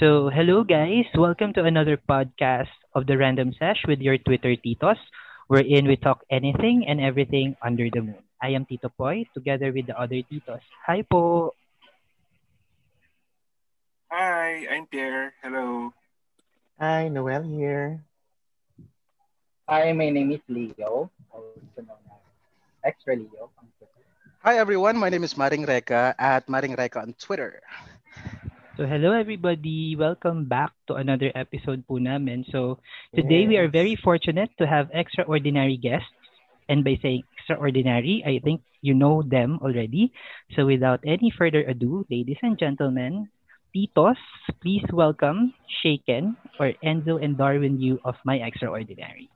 So, hello guys. Welcome to another podcast of the Random Sesh with your Twitter titos, wherein we talk anything and everything under the moon. I am Tito Poy, together with the other titos. Hi po! Hi, I'm Pierre. Hello. Hi, Noel here. Hi, my name is Leo, also known as Extra Leo on Twitter. Hi everyone, my name is Maring Reka at Maring Reka on Twitter. So, hello everybody. Welcome back to another episode po namin. So, today we are very fortunate to have extraordinary guests. And by saying extraordinary, I think you know them already. So, without any further ado, ladies and gentlemen, Titos, please welcome Shaken or Enzo and Darwin Yu of My Extraordinary.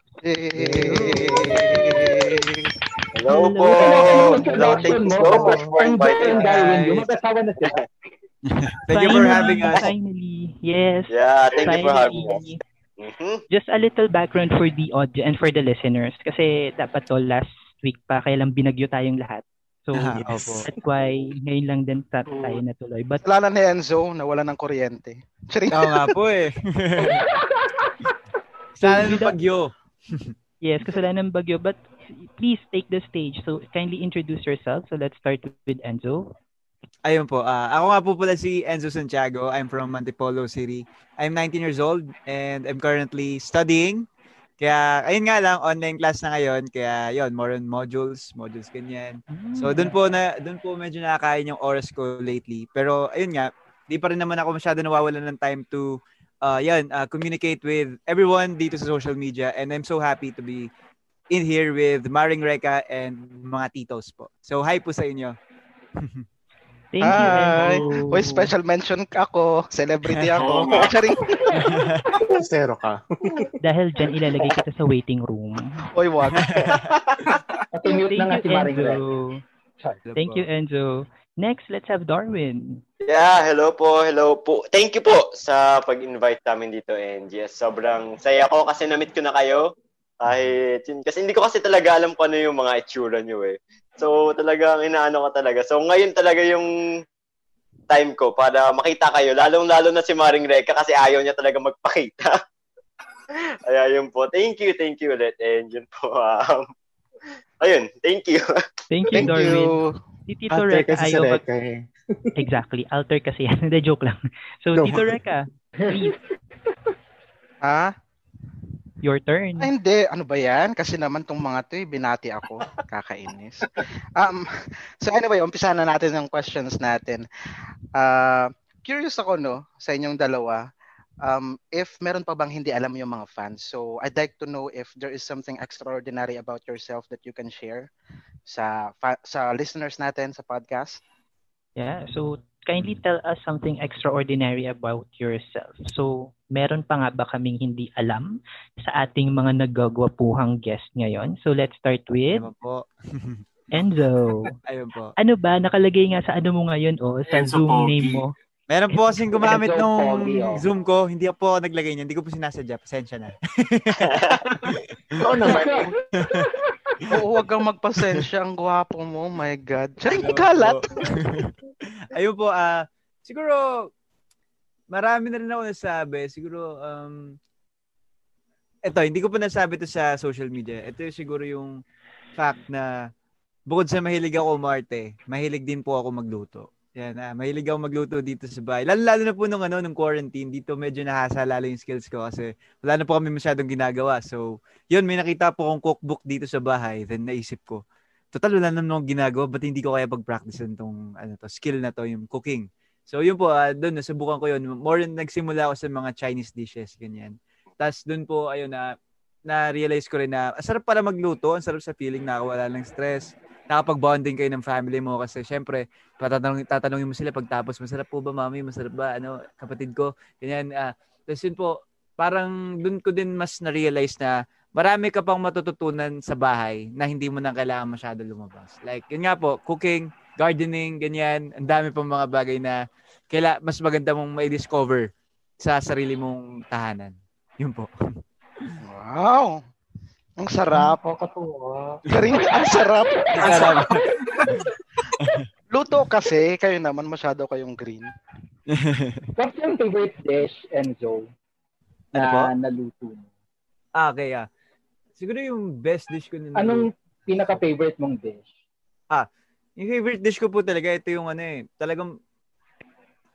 Hello po. Hello, thank you so much for inviting Darwin, us. Thank you for having us. Finally, yes. Yeah, thank you for having us. finally. Mhm. Just a little background for the audio and for the listeners. Kasi dapat to last week pa, kaya lang binagyo tayong lahat. So, Ah, yes. opo. that's why ngayon lang din ta- tayo natuloy. But Kasalanan ni Enzo, nawala ng kuryente. Oo nga po eh. Sana ng bagyo. yes, kasalanan ng bagyo. But please take the stage. So, kindly introduce yourself. So, let's start with Enzo. Ayun po. ah, ako nga po pala si Enzo Santiago. I'm from Antipolo City. I'm 19 years old and I'm currently studying. Kaya, ayun nga lang, online class na ngayon. Kaya, yun, more on modules, modules ganyan. So, doon po na doon po medyo nakakain yung oras ko lately. Pero ayun nga, di pa rin naman ako masyado nawawalan ng time to uh yun, uh, communicate with everyone dito sa social media and I'm so happy to be in here with Maring Reka and mga titos po. So, hi po sa inyo. Thank you, Hi. Enzo. Uy, special mention ako. Celebrity ako. Charing. Zero ka. Dahil dyan ilalagay kita sa waiting room. Uy, wag. Natimute na nga Thank si you, Maring Red. Enzo. Thank you, Enzo. Next, let's have Darwin. Yeah, hello po, hello po. Thank you po sa pag-invite namin dito and yes, sobrang saya ko kasi na-meet ko na kayo. Kahit yun, kasi hindi ko kasi talaga alam kung ano yung mga itsura nyo eh. So talagang inaano ko talaga. So ngayon talaga yung time ko para makita kayo. Lalong-lalo na si Maring Reka kasi ayaw niya talaga magpakita. Kaya yun po. Thank you, thank you ulit. And yun po. Um, ayun, thank you. Thank you, Thank Darwin. you. Si Tito Ate, Reka kasi ayaw sa mag... Reka eh. Exactly. Alter kasi yan. Hindi, joke lang. So, No. Tito Reka, please, Ha? Your turn. Ay, hindi. Ano ba yan? Kasi naman tong mga to, eh, binati ako. Kakainis. Um, so anyway, umpisa na natin ang questions natin. Uh, curious ako, no, sa inyong dalawa. Um, if meron pa bang hindi alam yung mga fans. So I'd like to know if there is something extraordinary about yourself that you can share sa fa- sa listeners natin sa podcast. Yeah, so kindly tell us something extraordinary about yourself. So, meron pa nga ba kaming hindi alam sa ating mga nagagwapuhang guest ngayon? So, let's start with Ayun po. Enzo. Ayun po. Ano ba? Nakalagay nga sa ano mo ngayon, oh, sa Enzo Zoom Pogi. name mo. Meron po kasing gumamit Enzo nung Pogi, oh. Zoom ko. Hindi po ako naglagay niya. Hindi ko po sinasadya. Pasensya na. Oo naman. Oo, wag kang magpasensya. Ang gwapo mo. My God. Charing Ayun kalat. Ayun po, ah, siguro, marami na rin ako nasabi. Siguro, um, eto, hindi ko pa nasabi to sa social media. Ito yung siguro yung fact na bukod sa mahilig ako umarte, mahilig din po ako magluto. Yan, ah, mahilig ako magluto dito sa bahay. Lalo, lalo na po nung, ano, nung quarantine, dito medyo nahasa lalo yung skills ko kasi wala na po kami masyadong ginagawa. So, yun, may nakita po akong cookbook dito sa bahay. Then naisip ko, total wala naman akong ginagawa, ba't hindi ko kaya pag-practice tong ano to, skill na to, yung cooking. So yun po, uh, doon nasubukan ko yun. More than nagsimula ako sa mga Chinese dishes, ganyan. Tapos doon po, ayun na, na-realize ko rin na, sarap pala magluto, ang sarap sa feeling na wala ng stress. Nakapag-bonding kayo ng family mo kasi syempre, tatanungin, tatanungin mo sila pagtapos, masarap po ba mami, masarap ba, ano, kapatid ko, ganyan. Uh, tapos yun po, parang doon ko din mas na-realize na marami ka pang matututunan sa bahay na hindi mo na kailangan masyado lumabas. Like, yun nga po, cooking, gardening, ganyan. Ang dami pang mga bagay na kaila, mas maganda mong may discover sa sarili mong tahanan. Yun po. Wow. Ang sarap. Nakakatuwa. Charing, ang sarap. Sarap. Luto kasi, kayo naman masyado kayong green. What's your favorite dish, Enzo, Ano na naluto mo? Ah, okay, ah. Siguro yung best dish ko na Anong pinaka-favorite mong dish? Yung favorite dish ko po talaga, ito yung ano eh, talagang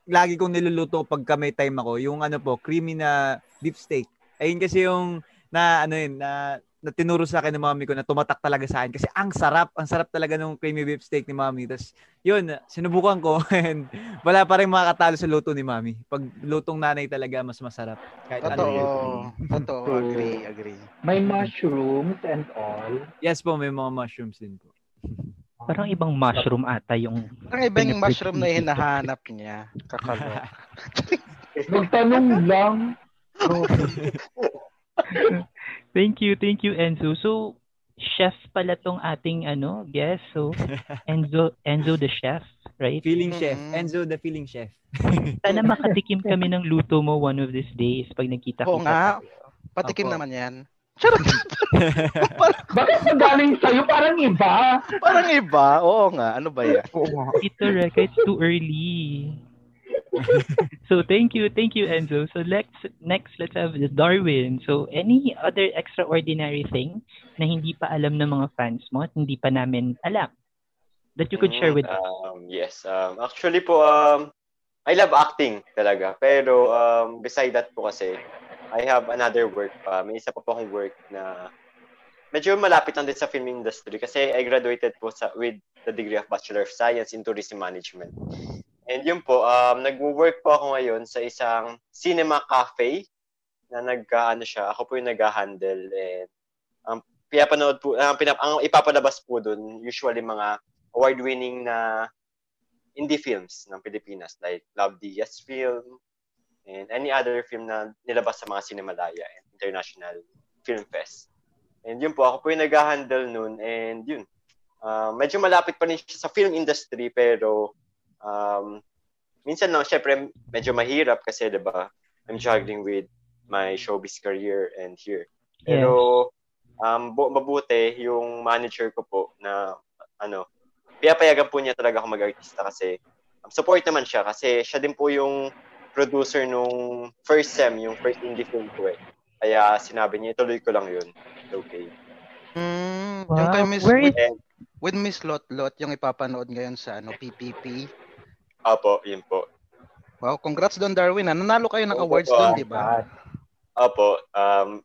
lagi kong niluluto pagka may time ako, yung ano po, creamy na beef steak. Ayun kasi yung na ano yun, na, na tinuro sa akin ng mami ko na tumatak talaga sa akin kasi ang sarap, ang sarap talaga ng creamy beef steak ni mami. Tapos yun, sinubukan ko and wala pa rin makakatalo sa luto ni mami. Pag lutong nanay talaga mas masarap. Kahit ano Totoo. yun. Totoo. Agree, agree. May mushrooms and all. Yes po, may mga mushrooms din po. Parang ibang mushroom ata yung Ang iba yung Piniprit mushroom na hinahanap niya. Kakalok. Nagtanong lang. Thank you, thank you Enzo. So chef pala tong ating ano, guest. So Enzo Enzo the chef, right? Feeling chef. Mhm. Enzo the feeling chef. Sana makatikim kami ng luto mo one of these days pag nagkita-kita. Oo nga. Patikim Opo. naman yan. Charot. Bakit magaling sa'yo? Parang iba. Parang iba. Oo nga. Ano ba yan? Ito Reka, it's too early. So thank you, thank you Enzo. So next, next let's have the Darwin. So any other extraordinary thing na hindi pa alam ng mga fans mo at hindi pa namin alam that you could share with us? Um, yes. Um, actually po, um, I love acting talaga. Pero um, beside that po kasi, I have another work pa. May isa pa po akong work na medyo malapit lang din sa film industry kasi I graduated po sa with the degree of Bachelor of Science in Tourism Management. And yun po, um, nag-work po ako ngayon sa isang cinema cafe na nag ano siya, ako po yung nag-handle and um, pinapanood po, uh, pinap, ang ipapalabas po dun, usually mga award-winning na indie films ng Pilipinas like Love Diaz film and any other film na nilabas sa mga Cinemalaya and International Film Fest. And yun po, ako po yung nag-handle nun and yun, uh, medyo malapit pa rin siya sa film industry pero um, minsan no, syempre medyo mahirap kasi 'di ba I'm juggling with my showbiz career and here. Pero um, bu- mabuti yung manager ko po na ano, piyapayagan po niya talaga ako mag-artista kasi um, support naman siya kasi siya din po yung producer nung first sem, yung first indie film ko eh. Kaya sinabi niya, ituloy ko lang yun. Okay. Mm, Wow. Yung kay Miss, Where is- with, with Miss Lot Lot, yung ipapanood ngayon sa ano PPP. Opo, yun po. Wow, congrats doon Darwin. ah. Nanalo kayo ng Oo, awards oo. doon, di ba? Opo, um,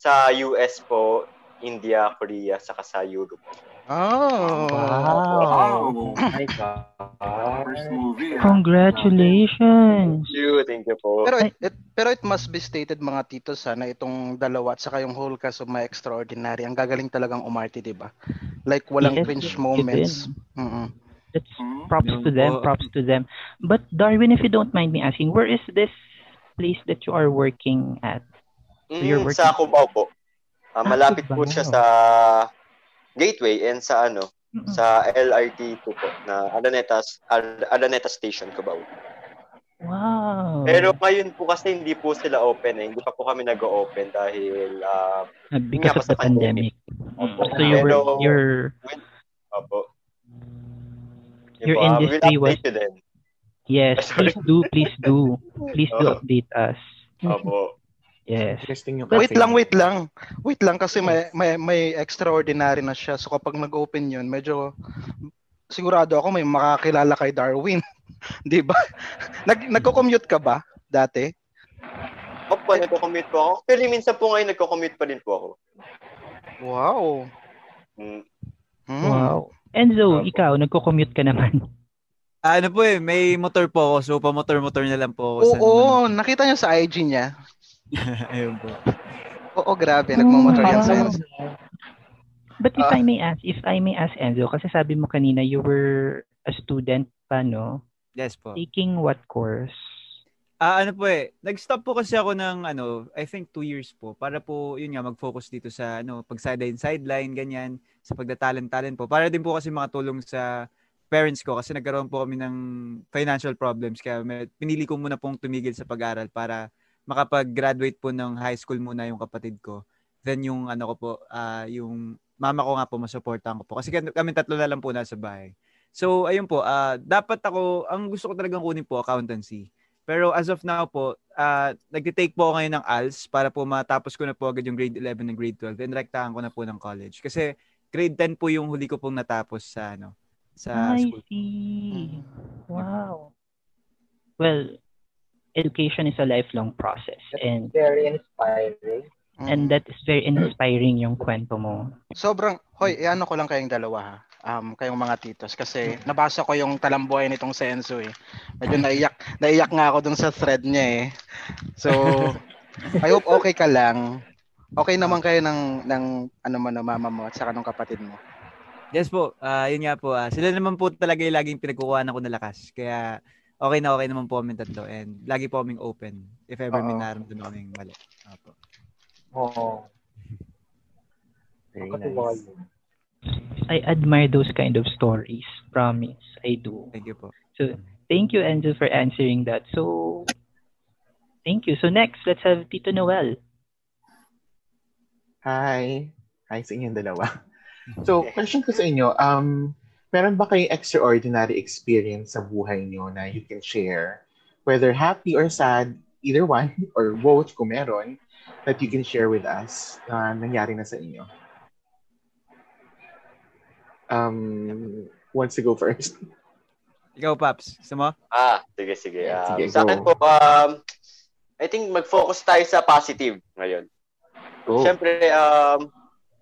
sa US po, India, Korea, saka sa Europe. Oh. Wow. Wow. my God. First movie. ah. Congratulations! Thank you, thank you po. Pero it, it- pero it must be stated mga tito sana itong dalawa at saka yung whole cast of My Extraordinary. Ang gagaling talagang umarte, di ba? Like walang Yes, cringe moments. yun. That's Hmm? props Yun to them, po. props to them. But Darwin, if you don't mind me asking, where is this place that you are working at? So you're Mm, working- sa Cubao po. Ah, Ah, malapit po Cubao. siya sa Gateway and sa ano, Mm-mm. sa LRT po po na Araneta, Araneta Station, Cubao. Wow. Pero ngayon po kasi hindi po sila open eh. Hindi pa po kami nag-open dahil ah, Uh, because of po the pandemic. pandemic. Opo. So you were, you're, Opo. Your po, ah, industry we'll was- then. yes, Sorry. please do, please do. Please do Oo. update us. Opo. Yes. Yung Wait lang, wait lang. Wait lang kasi may may may extraordinary na siya. So kapag nag-open 'yun, medyo sigurado ako may makakilala kay Darwin. 'Di ba? Nag nagko-commute ka ba dati? Opo, nagko-commute po ako. Pero minsan po ngayon nagko-commute pa rin po ako. Wow. Mm. Hmm. Wow. Enzo, Opo. ikaw, nagko-commute ka naman. Ah, ano po eh, may motor po ako. So, pa-motor-motor na lang po ako. Oo, nakita niyo sa IG niya. Ayun po. Oo, grabe, nagmamotor yan sa wow. But if Ah. I may ask, if I may ask Enzo, kasi sabi mo kanina you were a student pa, no? Yes po. Taking what course? Ah, ano po eh, nag-stop po kasi ako ng ano, I think two years po para po yun nga mag-focus dito sa ano, pag sideline sideline ganyan, sa pagdatalent-talent po. Para din po kasi makatulong sa parents ko kasi nagkaroon po kami ng financial problems kaya may, pinili ko muna pong tumigil sa pag-aral para makapag-graduate po ng high school muna yung kapatid ko. Then yung ano ko po, ah yung mama ko nga po masuportahan ko po kasi kami tatlo na lang po nasa bahay. So, ayun po, ah dapat ako, ang gusto ko talagang kunin po, accountancy. Pero as of now po, uh, nagtitake po ako ngayon ng ALS para po matapos ko na po agad yung grade 11 and grade 12 and rektahan ko na po ng college. Kasi grade 10 po yung huli ko pong natapos sa ano sa I school. see. Wow. Well, education is a lifelong process and Very inspiring. and that is very inspiring yung kwento mo. Sobrang, hoy, eh, ano ko lang kayong dalawa ha. Um, kayong mga titos kasi nabasa ko yung talambuhay nitong Senso eh. Medyo naiyak, naiyak nga ako dun sa thread niya eh. So, I hope okay ka lang. Okay naman kayo ng, ng ano man ng mama mo at saka ng kapatid mo. Yes po, ah yun nga po. ah sila naman po talaga yung laging pinagkukuha ko na lakas. Kaya okay na okay naman po kami tatlo and lagi po kaming open if ever may Oo. nararamdaman kaming mali. Opo. Oo. Very nice. Yun. I admire those kind of stories. Promise, I do. Thank you po. So, thank you, Angel, for answering that. So, thank you. So, next, let's have Tito Noel. Hi. Hi sa inyong dalawa. So, question ko sa inyo, um, meron ba kayong extraordinary experience sa buhay niyo na you can share? Whether happy or sad, either one, or both kung meron, that you can share with us na nangyari na sa inyo. Um, wants to go first? Ikaw, Paps, gusto mo? Ah, sige, sige. Um, sige, sa akin po, um, I think mag-focus tayo sa positive ngayon. Go. Siyempre, um,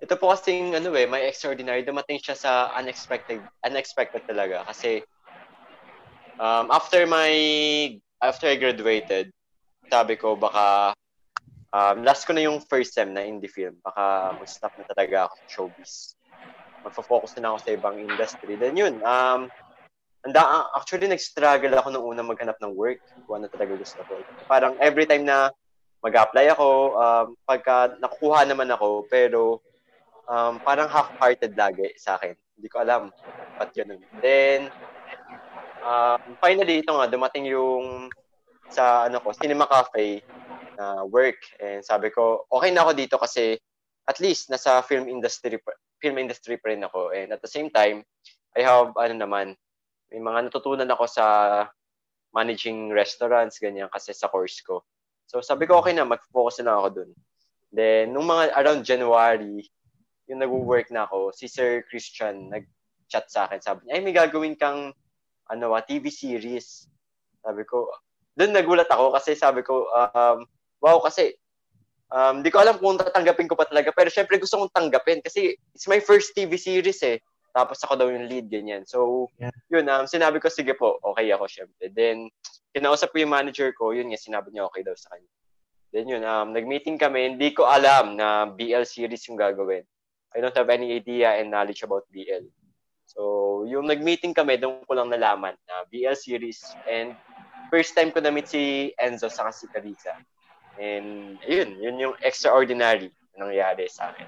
ito po kasing ano eh, may extraordinary. Dumating siya sa unexpected, unexpected talaga. Kasi, um, after my, after I graduated, sabi ko baka, um, last ko na yung first sem na indie film. Baka mag-stop na talaga ako sa showbiz. Magfo-focus na ako sa ibang industry. Then yun, um, anda, actually, nag-struggle ako nung una maghanap ng work. Kung ano talaga gusto ko. Parang every time na mag-apply ako, um, pagka nakukuha naman ako, pero um, parang half-hearted lagi sa akin. Hindi ko alam ba't ganun. Then, um, finally, ito nga, dumating yung sa ano ko, Cinema Cafe na work. And sabi ko, okay na ako dito kasi at least nasa film industry film industry pa rin ako. And at the same time, I have ano naman, may mga natutunan ako sa managing restaurants, ganyan, kasi sa course ko. So sabi ko, okay na, mag-focus na ako dun. Then, nung mga around January, yung nag-work na ako, si Sir Christian nag-chat sa akin. Sabi niya, ay, may gagawin kang ano, ah, TV series. Sabi ko, doon nagulat ako kasi sabi ko, um, wow, kasi um, di ko alam kung tatanggapin ko pa talaga. Pero syempre gusto kong tanggapin kasi it's my first TV series eh. Tapos ako daw yung lead, ganyan. So, Yeah. yun, um, sinabi ko, sige po, okay ako syempre. Then, kinausap ko yung manager ko, yun nga, sinabi niya okay daw sa kanya. Then yun, um, nag-meeting kami, hindi ko alam na BL series yung gagawin. I don't have any idea and knowledge about BL. So, yung nag-meeting kami, doon ko lang nalaman na BL series. And first time ko na-meet si Enzo sa si Carissa. And yun, yun yung extraordinary na nangyari sa akin.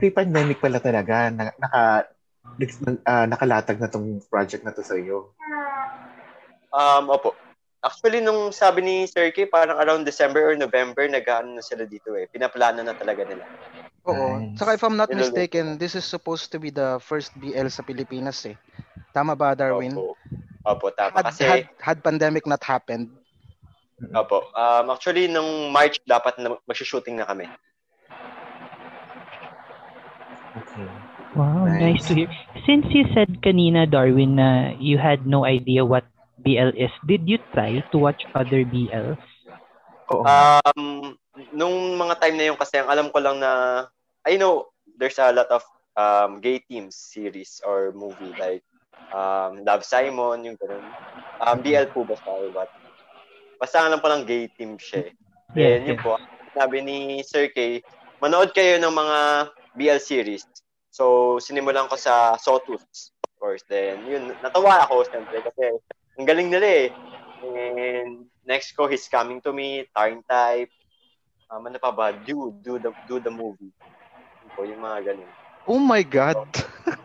Pre-pandemic pala talaga, na, naka, nag- ah, nakalatag na tong project na to sa iyo. Um, opo. Actually, nung sabi ni Sir K, parang around December or November, nag-ano na sila dito eh. Pinaplano na talaga nila. Oo. Nice. Saka if I'm not mistaken, this is supposed to be the first BL sa Pilipinas eh. Tama ba, Darwin? Opo. Opo, tama. Had, Kasi, had, had pandemic not happened, opo. Um, actually, nung March, dapat na mag-shooting na kami. Okay. Wow, nice. Nice. to hear. Since you said kanina, Darwin, na you had no idea what BL is, did you try to watch other BLs? Oo. Um, nung mga time na yun kasi ang alam ko lang na I know there's a lot of um, gay teams series or movie like um, Love Simon, yung ganun. Um, BL po ba siya or what? Basta alam ko lang gay team siya. eh. Then yun yes. po, sabi ni Sir K, manood kayo ng mga BL series. So, sinimulan ko sa Sawtooth, of course. Then, yun, natawa ako, siyempre, kasi ang galing nila eh. And next ko, He's Coming to Me, Tarn Type, um, ano pa ba, Do, Do the, do the Movie. Yun po, yung mga ganun. Oh my God!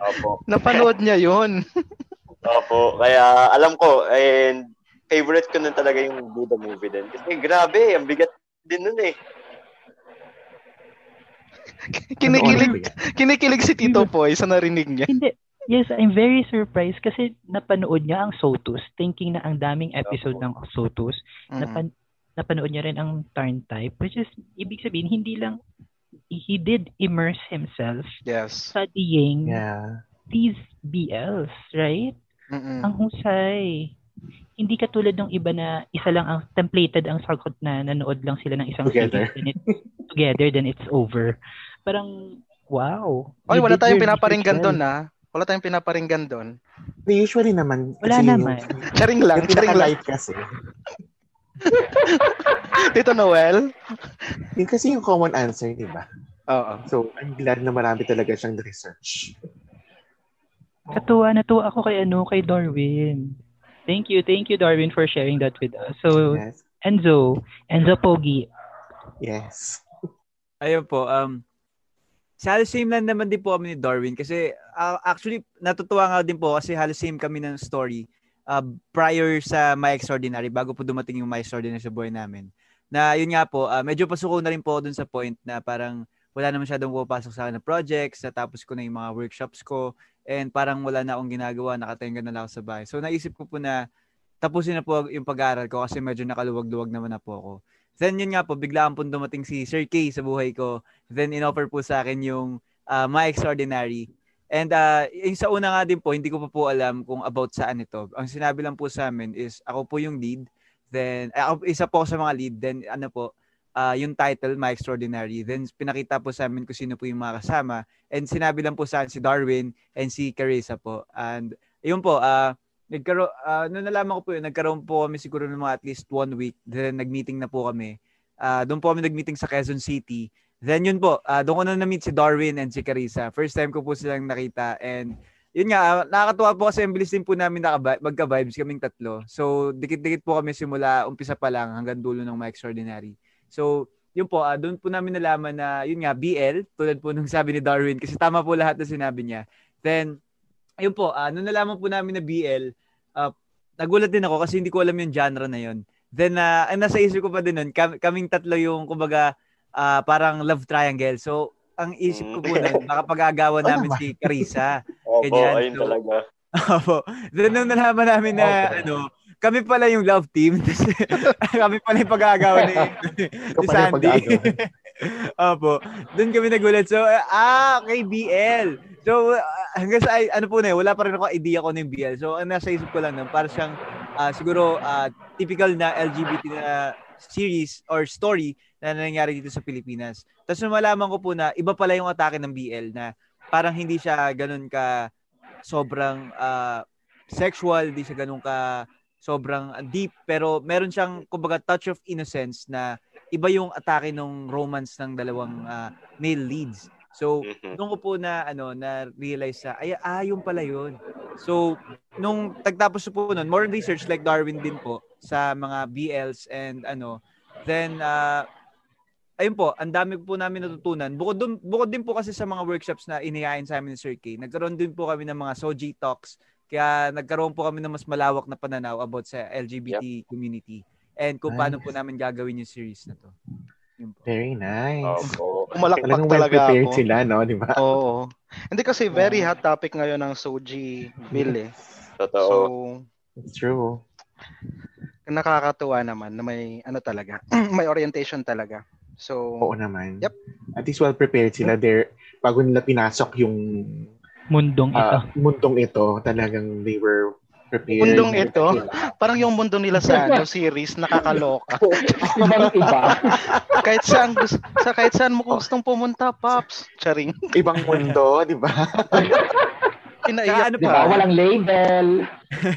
Opo. Napanood niya yon. Opo, kaya alam ko, and favorite ko nun talaga yung Do the Movie din. Kasi grabe, ang bigat din nun eh. kinikilig, Ano yan? kinikilig si Tito Poy sa narinig niya. Hindi. Yes, I'm very surprised kasi napanood niya ang Sotus, thinking na ang daming episode ng Sotus. Mm. Napan- napanood niya rin ang Turn Type, which is, ibig sabihin, hindi lang, he did immerse himself Yes. studying Yeah. these BLs, right? Mm-mm. Ang husay. Hindi katulad ng iba na isa lang ang templated ang sagot na nanood lang sila ng isang Together. series then it, together then it's over. Parang wow. Oy, You wala tayong pinaparinggan doon ah. Wala tayong pinaparinggan doon. Usually naman. Wala kasi naman. Yung, Charing lang, yung charing lang. kasi. Tito Noel? Yun kasi yung common answer, di ba? Oo. So, I'm glad na marami talaga siyang research. Katuwa, natuwa ako kay ano, kay Darwin. Thank you, thank you Darwin for sharing that with us. So, Yes. Enzo, Enzo Pogi, Yes. Ayun po, um, halos same lang naman din po kami ni Darwin kasi uh, actually natutuwa nga din po kasi halos same kami ng story uh, prior sa My Extraordinary bago po dumating yung My Extraordinary sa buhay namin. Na yun nga po, uh, medyo pasuko na rin po dun sa point na parang wala na masyadong pupasok sa akin projects, natapos ko na yung mga workshops ko, and parang wala na akong ginagawa, nakatenga na lang ako sa bahay. So naisip ko po na tapusin na po yung pag-aaral ko kasi medyo nakaluwag-luwag naman na po ako. Then yun nga po, biglaan po dumating si Sir K sa buhay ko. Then inoffer po sa akin yung uh, My Extraordinary. And uh, yung sa una nga din po, hindi ko pa po alam kung about saan ito. Ang sinabi lang po sa amin is ako po yung lead. Then, eh, ako, isa po ako sa mga lead. Then ano po, uh, yung title, My Extraordinary. Then pinakita po sa amin kung sino po yung mga kasama. And sinabi lang po sa akin si Darwin and si Carissa po. And yun po, uh, nagkaroon, uh, nung nalaman ko po yun, nagkaroon po kami siguro ng mga at least one week. Then nag-meeting na po kami. Uh, doon po kami nag-meeting sa Quezon City. Then yun po, uh, doon ko na na-meet si Darwin and si Carissa. First time ko po silang nakita. And yun nga, nakakatuwa po kasi ang bilis din po namin nakaba- magka-vibes kaming tatlo. So, dikit-dikit po kami simula umpisa pa lang hanggang dulo ng My Extraordinary. So, yun po, uh, doon po namin nalaman na, yun nga, BL, tulad po nung sabi ni Darwin, kasi tama po lahat na sinabi niya. Then, ayun po, uh, nung nalaman po namin na BL, uh, nagulat din ako kasi hindi ko alam yung genre na yun. Then, uh, ang nasa isip ko pa din nun, kam- kaming tatlo yung, kumbaga, uh, parang love triangle. So, ang isip ko po nun, baka pag-agawan namin si Carissa. Opo, Ganyan, ayun so- talaga. Opo. Then, nung nalaman namin na, Okay. ano, kami pala yung love team. kami pala yung pag-aagawan ni, ni Sandy. Opo. Doon kami nagulat. So, ah, kay BL. So, ah, hanggang sa, ano po na eh, wala pa rin ako idea ko ng BL. So, ang nasa isip ko lang nun, para siyang, ah, siguro, ah, typical na LGBT na series or story na nangyari dito sa Pilipinas. Tapos malaman ko po na iba pala yung atake ng BL na parang hindi siya ganun ka sobrang ah, sexual, hindi siya ganun ka sobrang deep, pero meron siyang kumbaga touch of innocence na iba yung atake ng romance ng dalawang ah, male leads. So, doon ko po na ano na realize na ay ah yung pala yun. So nung tagtapos po noon, more research like Darwin din po sa mga BLs and ano, then uh, ayun po, ang dami po namin natutunan. Bukod dun, bukod din po kasi sa mga workshops na inihain sa amin ni Sir K, nagkaroon din po kami ng mga Soji Talks. Kaya nagkaroon po kami ng mas malawak na pananaw about sa LGBT community and kung paano po Nice. namin gagawin yung series na to. Yun po. Very nice. Opo. Pumalakpak Talagang well talaga prepared ako. sila, no? Di ba? Oo. Hindi kasi very hot topic ngayon ng Soji Bill eh. Totoo. So, It's true. nakakatuwa naman na may ano talaga, may orientation talaga. So, Oo naman. Yep. At least well prepared sila there bago nila pinasok yung mundong ito. ah, mundong ito. Talagang they were prepared. Mundong ito? parang yung mundo nila sa ano, series nakakaloka. Ibang iba. kahit saan sa kahit saan mo gustong pumunta, Pops. Charing. Ibang mundo, di ba? Pinaiyak ano pa? ba? Walang label.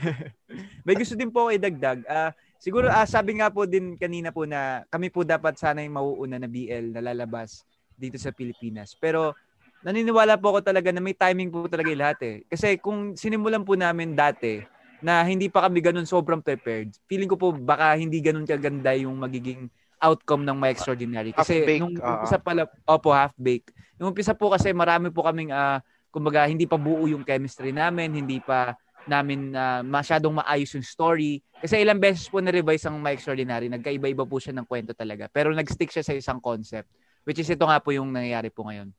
May gusto din po ako idagdag. Ah, siguro ah, sabi nga po din kanina po na kami po dapat sana yung mauuna na BL na lalabas dito sa Pilipinas. Pero naniniwala po ako talaga na may timing po talaga lahat eh. Kasi kung sinimulan po namin dati na hindi pa kami ganun sobrang prepared, feeling ko po baka hindi ganun kaganda yung magiging outcome ng My Extraordinary. Kasi Half-baked, nung umpisa pala, opo, half-baked. Nung umpisa po kasi marami po kaming, ah, kumbaga, hindi pa buo yung chemistry namin, hindi pa namin na masyadong maayos yung story. Kasi ilang beses po na-revise ang My Extraordinary, nagkaiba-iba po siya ng kwento talaga. Pero nag-stick siya sa isang concept, which is ito nga po yung nangyayari po ngayon.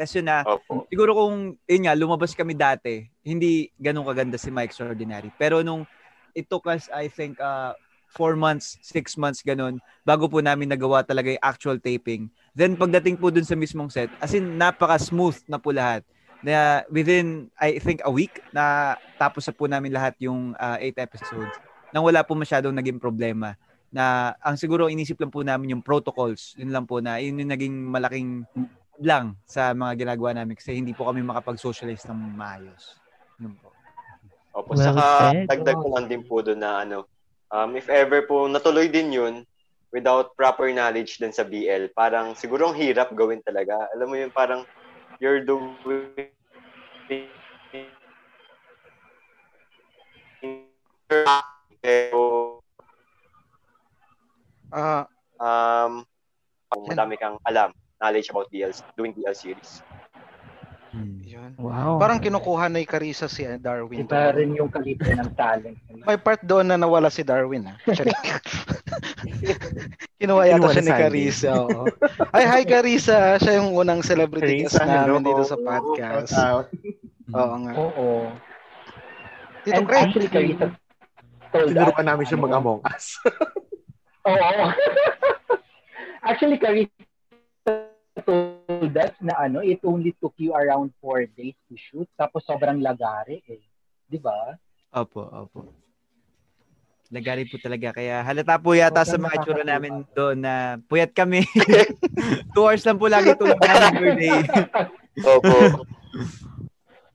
Lesson na Opo. siguro kung, yun nga, lumabas kami dati, hindi ganun kaganda si Mike Extraordinary. Pero nung it took us, I think, uh, four months, six months, ganun, bago po namin nagawa talaga yung actual taping. Then pagdating po dun sa mismong set, as in, napaka-smooth na po lahat. Na within, I think, a week, na tapos na po namin lahat yung uh, eight episodes. Nang wala po masyadong naging problema na ang siguro inisip lang po namin yung protocols. Yun lang po na yun yung naging malaking lang sa mga ginagawa namin kasi hindi po kami makapag-socialize ng maayos. Yun po. Opo. Well Saka said. dagdag ko lang din po doon na ano, um, if ever po natuloy din yun without proper knowledge din sa BL, parang siguro ang hirap gawin talaga. Alam mo yun, parang you're doing pero Ah, um, madami kang alam, knowledge about BL, doing BL series. yun. Wow. Parang kinukuha na ni Carissa si uh, Darwin. Iba rin yung kalibre ng talent. May part doon na nawala si Darwin ah. Charing. Kinuha yata siya ni. Carissa. Oo. Ay, hi Carissa. Siya yung unang celebrity guest Carissa, namin hello. dito sa podcast. Out. Oo nga. Oo. Dito, And Greg. actually, Carissa told us, Tinuruan namin siya ano, mag-among us. Oo. actually, Carissa told us na ano, it only took you around four days to shoot. Tapos sobrang lagari eh. Di ba? Opo, opo. Lagari po talaga. Kaya halata po yata sa mga itsura namin doon na puyat kami. Two hours lang po lagi tulog namin per day. Opo.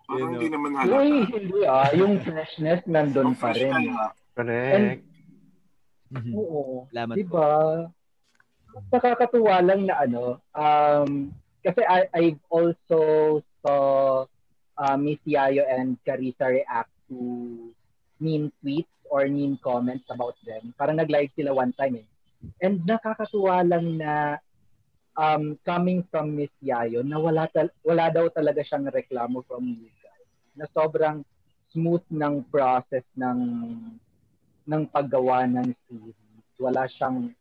Parang Yun, hindi no. naman Uy, halata. hindi ah. Yung freshness nandun pa rin. Correct. Mhm. Oo. Salamat Di po. Nakakatuwa lang na ano, um, kasi I, I've also saw uh, Miss Yayo and Carissa react to mean tweets or mean comments about them. Parang nag-live sila one time eh. And nakakatuwa lang na um, coming from Miss Yayo na wala, tal- wala daw talaga siyang reklamo from you guys. Na sobrang smooth ng process ng ng paggawa ng series. Wala siyang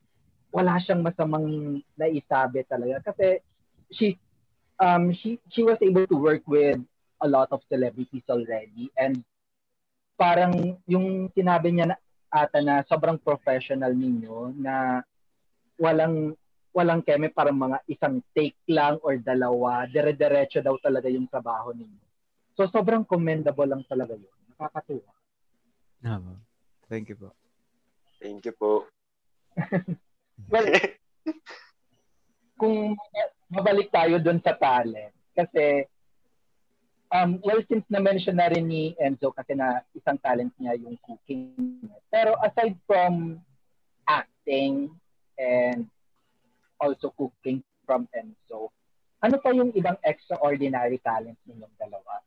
wala siyang masamang naisabi talaga kasi she um she she was able to work with a lot of celebrities already and parang yung sinabi niya na ata na sobrang professional ninyo na walang walang keme parang mga isang take lang or dalawa dire-diretso daw talaga yung trabaho ninyo. So sobrang commendable lang talaga yun. Nakakatuwa. Opo. Thank you po. Thank you po. Well, kung mabalik tayo doon sa talent, kasi, um, well, since na-mention na rin ni Enzo kasi na isang talent niya yung cooking. Pero aside from acting and also cooking from Enzo, ano pa yung ibang extraordinary talent ninyong dalawa?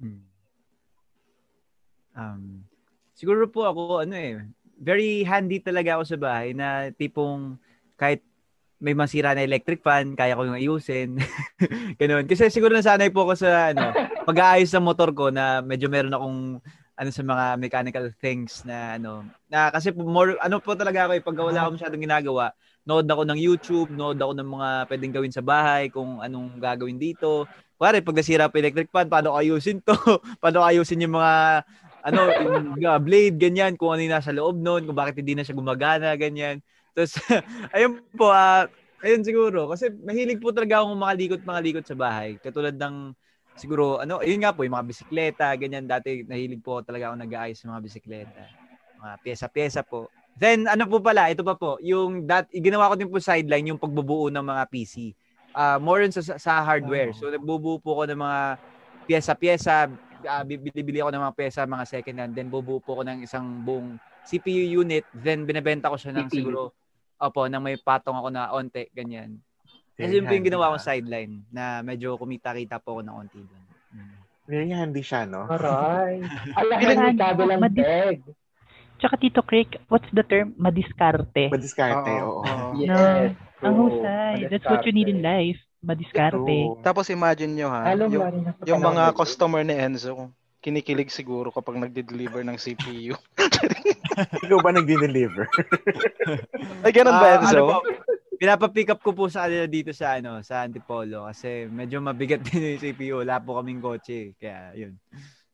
Mm. Um, siguro po ako, ano eh, very handy talaga ako sa bahay na tipong kahit may masira na electric fan, kaya ko yung ayusin. Ganun. Kasi siguro nasanay po ako sa ano, pag-aayos ng motor ko na medyo meron akong ano sa mga mechanical things na ano na kasi more ano po talaga ako eh pag wala ako masyadong ginagawa nood ako ng YouTube nood ako ng mga pwedeng gawin sa bahay kung anong gagawin dito Pare, pag nasira pa electric fan, paano ayusin to? paano ayusin yung mga ano, yung uh, blade, ganyan, kung ano yung nasa loob nun, kung bakit hindi na siya gumagana, ganyan. Tapos, ayun po, ah, ayun siguro, kasi mahilig po talaga akong makalikot-makalikot sa bahay. Katulad ng, siguro, ano, ayun nga po, yung mga bisikleta, ganyan, dati nahilig po talaga ako nag-aayos sa mga bisikleta. Mga pyesa-pyesa po. Then, ano po pala, ito pa po, yung, that, ginawa ko din po sideline, yung pagbubuo ng mga PC. Ah, more sa, sa hardware. So, nagbubuo po ko ng mga pyesa-pyesa, uh, bibili ako ng mga pyesa, mga second hand, then bubuo po ko ng isang buong CPU unit, then binebenta ko siya ng CPU. siguro, opo, nang may patong ako na onte, ganyan. Kasi yun po yung ginawa kong sideline, na medyo kumita-kita po ako ng onti doon. Mm. Very handy siya, no? Aray. Alam Ilan- mo, Madis- bag. Tsaka Tito Craig, what's the term? Madiskarte. Madiskarte, Oo, oo. oo. Yes. Ang Oo, husay. That's what you need in life. Madiskarte. Tapos imagine nyo ha, Alam yung, yung mga customer ni Enzo, kinikilig siguro kapag nagde-deliver ng CPU. Ikaw ba nag-deliver? Ay, ganun ba Ah, Enzo? ano po? Pinapapick up ko po sa kanila dito sa ano, sa Antipolo kasi medyo mabigat din yung CPU. Wala po kaming kotse. Kaya yun.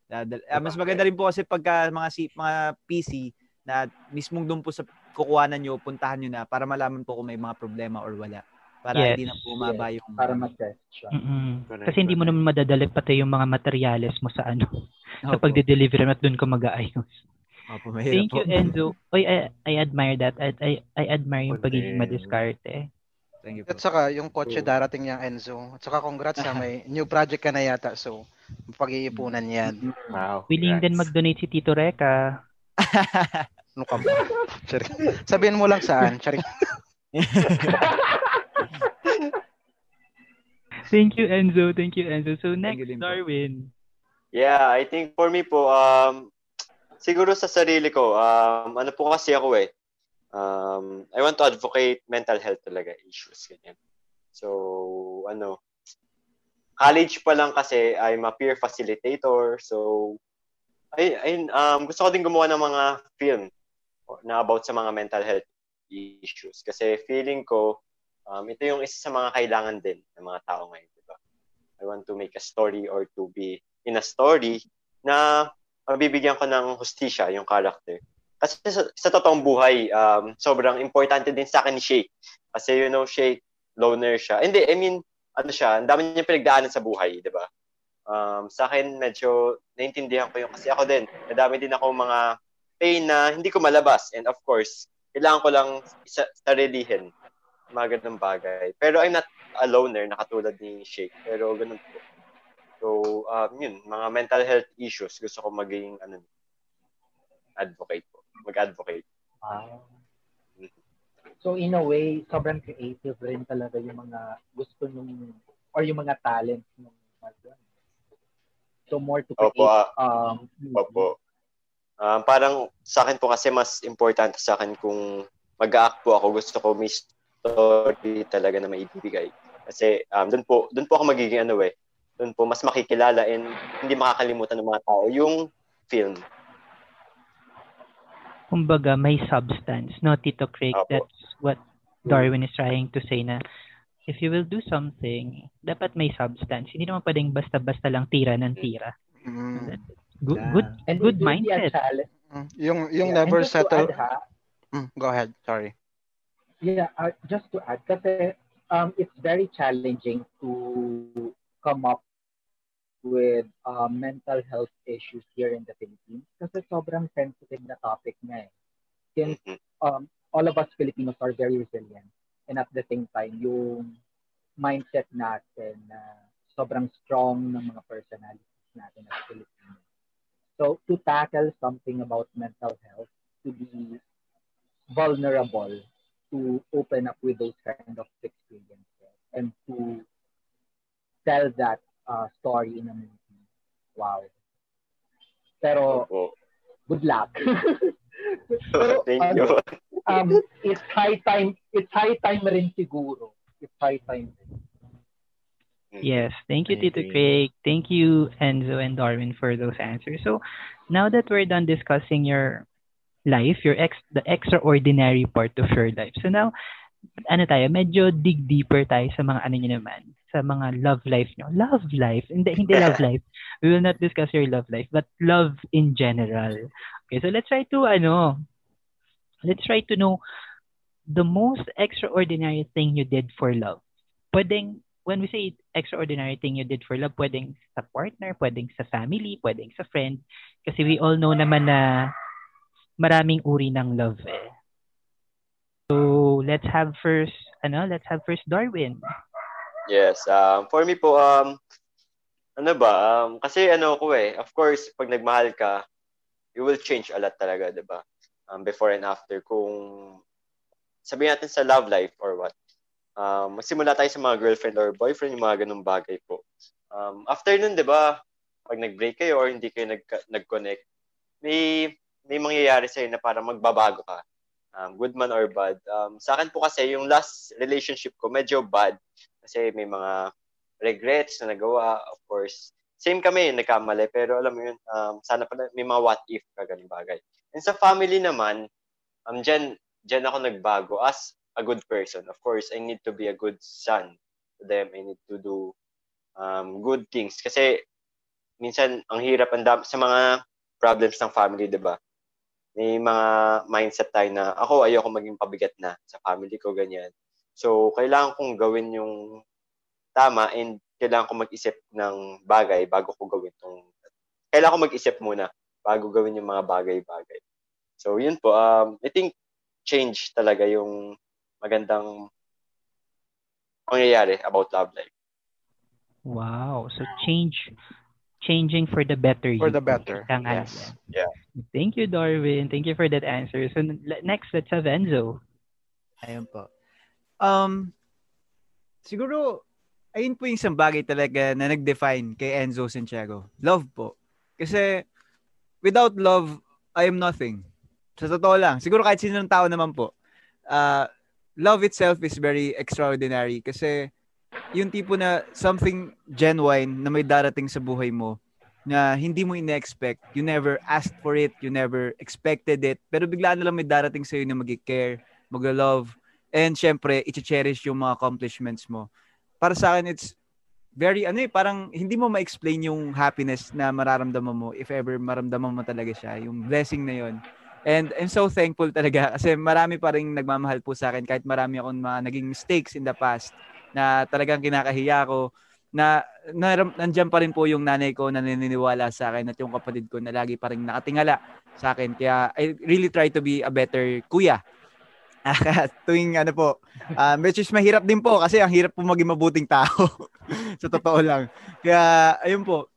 Dadal- ah, mas maganda rin po kasi pagka mga, si, mga PC na mismong doon po sa kukuhanan nyo, puntahan nyo na para malaman po kung may mga problema or wala. Para Yes. hindi na bumaba yung... Para ma-test siya. Mm-mm. Correct, Kasi hindi mo naman madadala pati yung mga materyales mo sa ano, sa Opo. pagde-deliver at doon ka mag-aayos. Opo, Thank po. you, Enzo. Oy, I, I admire that. I, I, I admire yung pagiging madiskarte. Thank you po. At saka yung kotse darating yung Enzo. At saka congrats sa may new project ka na yata. So, pag-iipunan yan. Wow. Willing din mag-donate si Tito Reka. Ano ka ba? Sabihin mo lang saan. Charing. Thank you, Enzo. Thank you, Enzo. So next, you. Darwin. Yeah, I think for me po, um, siguro sa sarili ko, um, ano po kasi ako eh, um, I want to advocate mental health talaga issues. Ganyan. So, ano, college pa lang kasi I'm a peer facilitator. So, ay, ay, um, gusto ko din gumawa ng mga film na about sa mga mental health issues. Kasi feeling ko, um, ito yung isa sa mga kailangan din ng mga tao ngayon. Diba? I want to make a story or to be in a story na mabibigyan ko ng hustisya yung character. Kasi sa, sa totoong buhay, um, sobrang importante din sa akin ni Shake. Kasi you know, Shake, loner siya. Hindi, I mean, ano siya, ang dami niya pinagdaanan sa buhay, di ba? Um, sa akin, medyo naintindihan ko yung, kasi ako din, nadami din ako mga pain na hindi ko malabas. And of course, kailangan ko lang isa, sarilihin mga ganun bagay. Pero I'm not a loner na katulad ni Shake. Pero ganun po. So, um, yun, mga mental health issues, gusto ko maging ano, advocate po. Mag-advocate. Ah. So in a way, sobrang creative rin talaga yung mga gusto nung or yung mga talents nung mga So more to create Opo, ah, um Opo. Um, parang sa akin po kasi mas importante sa akin kung mag-act po ako, gusto ko may story talaga na maibibigay. Kasi um, doon po, doon po ako magiging ano eh, doon po mas makikilala and hindi makakalimutan ng mga tao yung film. Kumbaga, may substance. No, Tito Craig? Apo. That's what Darwin is trying to say na if you will do something, dapat may substance. Hindi naman pwedeng basta-basta lang tira ng tira. Mm. Good, Yeah. good, and good mindset. challenge. Mm. Yung, yung Yeah, never settle. add, ha, Mm, go ahead. Sorry. Yeah, uh, just to add, kasi um, it's very challenging to come up with uh, mental health issues here in the Philippines kasi sobrang sensitive na topic nga eh. Since Mhm. um, all of us Filipinos are very resilient and at the same time, yung mindset natin na sobrang strong ng mga personalities natin as Filipinos. So, to tackle something about mental health, to be vulnerable to open up with those kind of experiences and to tell that uh, story in a movie. Wow. Pero Opo. good luck. Pero, Thank ano, you. um, it's high time, it's high time rin siguro. It's high time rin. Yes. Thank you, I Tito. Craig. Thank you, Enzo and Darwin, for those answers. So, now that we're done discussing your life, your ex the extraordinary part of your life. So now, ano tayo, medyo dig deeper tayo sa mga ano nyo naman, sa mga love life nyo. Love life. Hindi, hindi love life. We will not discuss your love life, but love in general. Okay, so let's try to, ano, let's try to know the most extraordinary thing you did for love. Pwedeng, when we say extraordinary thing you did for love, pwedeng sa partner, pwedeng sa family, pwedeng sa friend. Kasi we all know naman na maraming uri ng love eh. So, let's have first, ano, let's have first Darwin. Yes. Um, for me po, um, ano ba, um, kasi ano ko eh, of course, pag nagmahal ka, you will change a lot talaga, di ba? Um, before and after. Kung sabihin natin sa love life or what, um, magsimula tayo sa mga girlfriend or boyfriend, yung mga ganung bagay po. Um, after nun, di ba, pag nag-break kayo or hindi kayo nag- nag-connect, may, may mangyayari sa'yo na parang magbabago ka. Um, good man or bad. Um, sa akin po kasi, yung last relationship ko, medyo bad. Kasi may mga regrets na nagawa, of course. Same kami, nagkamali, pero alam mo yun, um, sana pala may mga what if ka ganun bagay. And sa family naman, um, dyan, dyan ako nagbago. As a good person. Of course, I need to be a good son to them. I need to do um, good things. Kasi minsan ang hirap ang dam- sa mga problems ng family, 'di ba? May mga mindset tayo na ako ayoko maging pabigat na sa family ko ganyan. So, kailangan kong gawin yung tama and kailangan ko mag-isip ng bagay bago ko gawin tong kailangan ko mag-isip muna bago gawin yung mga bagay-bagay. So, yun po. Um, I think change talaga yung magandang pangyayari about love life. Wow. So change changing for the better. For the better. Ika nga Yes. yan. Thank you, Darwin. Thank you for that answer. So next, let's have Enzo. Ayun po. Um, siguro, ayun po yung isang bagay talaga na nag-define kay Enzo Santiago. Love po. Kasi, without love, I am nothing. Sa totoo lang. Siguro kahit sino ng tao naman po. Uh, love itself is very extraordinary kasi yung tipo na something genuine na may darating sa buhay mo na hindi mo ine-expect. You never asked for it. You never expected it. Pero bigla na lang may darating sa'yo na mag-care, mag-love, and syempre, i-cherish yung mga accomplishments mo. Para sa akin, it's very, ano eh, parang hindi mo ma-explain yung happiness na mararamdaman mo if ever maramdaman mo talaga siya. Yung blessing na yon And I'm so thankful talaga kasi marami pa rin nagmamahal po sa akin kahit marami akong mga naging mistakes in the past na talagang kinakahiya ko na, na nandiyan pa rin po yung nanay ko na naniniwala sa akin at yung kapatid ko na lagi pa rin nakatingala sa akin. Kaya I really try to be a better kuya. tuwing ano po, uh, which is mahirap din po kasi ang hirap po maging mabuting tao. sa totoo lang. Kaya ayun po,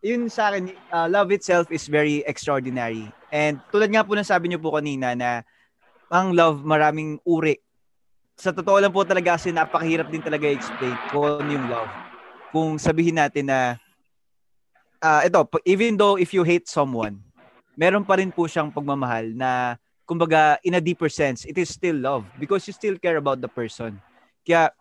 yun sa akin, uh, love itself is very extraordinary. And tulad nga po ng sabi niyo po kanina na ang love maraming uri. Sa totoo lang po talaga kasi napakahirap din talaga i-explain kung yung love. Kung sabihin natin na uh, ito, even though if you hate someone, meron pa rin po siyang pagmamahal na kumbaga in a deeper sense, it is still love because you still care about the person. Kaya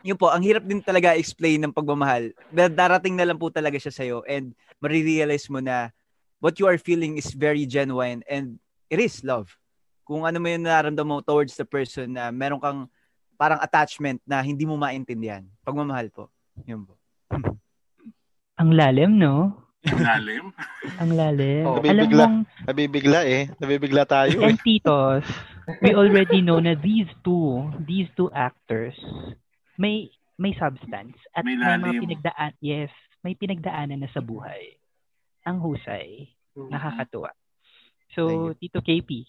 yun po, ang hirap din talaga explain ng pagmamahal. Darating na lang po talaga siya sa'yo and marirealize mo na what you are feeling is very genuine and it is love. Kung ano mo yung nararamdaman mo towards the person na meron kang parang attachment na hindi mo maintindihan. Pagmamahal po. Yun po. Ang lalim, no? Ang lalim. Ang lalim. Oh, Alam nabibigla. mong, Nabibigla eh. Nabibigla tayo eh. and titos, we already know na these two, these two actors, may may substance at May may, mga pinagdaan, yes, may pinagdaanan na sa buhay. Ang husay, nakakatuwa. So, Tito KP,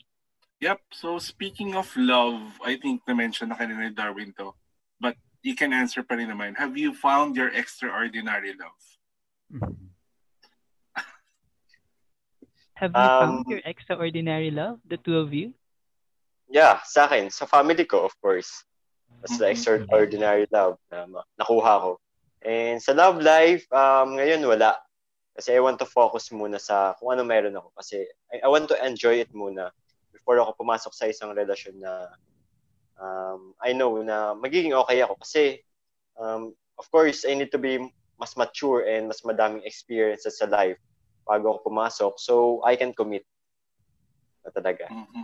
Yep. So speaking of love, I think na-mention na kanina ni Darwin to. But you can answer pa rin naman. Have you found your extraordinary love? have you Um, found your extraordinary love, the two of you? Yeah, sa akin, sa family ko, of course. That's the Mhm. extraordinary love na nakuha ko. And sa love life, um, ngayon wala. Kasi I want to focus muna sa kung ano meron ako. Kasi I, I want to enjoy it muna before ako pumasok sa isang relasyon na um, I know na magiging okay ako. Kasi, um, of course, I need to be mas mature and mas madaming experiences sa life bago ako pumasok. So, I can commit na talaga. Mhm.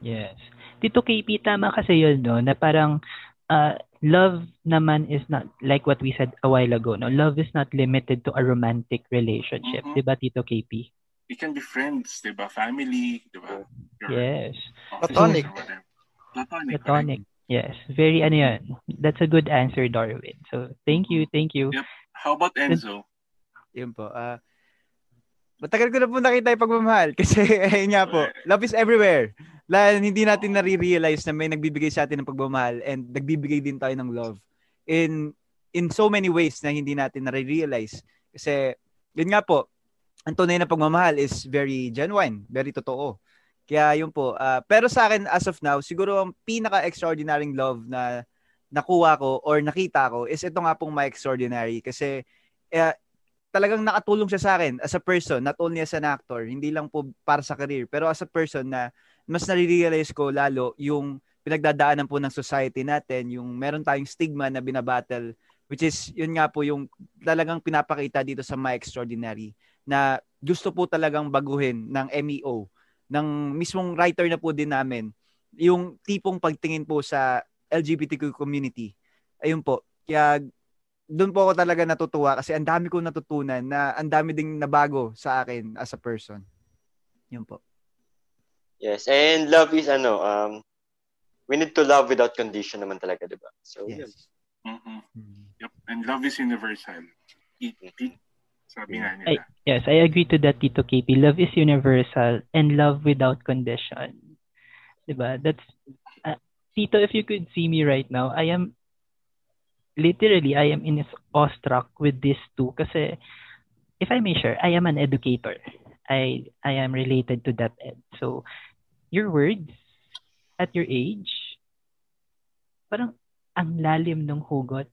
Yes. Tito KP, tama kasi yun, no? Na parang uh, love naman is not, like what we said a while ago, no? Love is not limited to a romantic relationship. Mhm. Di ba, Tito KP? It can be friends, di ba? Family, di ba? Your Yes. Platonic. Platonic. Platonic. Yes. Very, ano yan. That's a good answer, Darwin. So, thank you, thank you. Yep. How about Enzo? Yun po. Ah, matagal ko na po nakita yung pagmamahal kasi ayun nga po, love is everywhere. Lalo hindi natin nare-realize na may nagbibigay sa atin ng pagmamahal and nagbibigay din tayo ng love in in so many ways na hindi natin nare-realize. Kasi yun nga po, ang tunay na pagmamahal is very genuine, very totoo. Kaya yun po. ah, pero sa akin as of now, siguro ang pinaka-extraordinary love na nakuha ko or nakita ko is ito nga pong my extraordinary kasi eh, talagang nakatulong siya sa akin as a person, not only as an actor, hindi lang po para sa career, pero as a person na mas nare-realize ko lalo yung pinagdadaanan po ng society natin, yung meron tayong stigma na binabattle, which is, yun nga po yung talagang pinapakita dito sa My Extraordinary, na gusto po talagang baguhin ng MEO, ng mismong writer na po din namin, yung tipong pagtingin po sa LGBTQ community. Ayun po. Kaya doon po ako talaga natutuwa kasi ang dami kong natutunan na ang dami ding nabago sa akin as a person. Yun po. Yes, and love is ano, um, we need to love without condition naman talaga, di ba? So, yun. Yes. Mhm. Mm. Yep. And love is universal. Eat, eat. Sabi nga I, nila. yes, I agree to that, Tito KP. Love is universal and love without condition. Diba? That's, uh, Tito, if you could see me right now, I am, literally, I am in awestruck with these two kasi, if I may share, I am an educator. I, I am related to that ed. So, your words at your age, parang ang lalim ng hugot.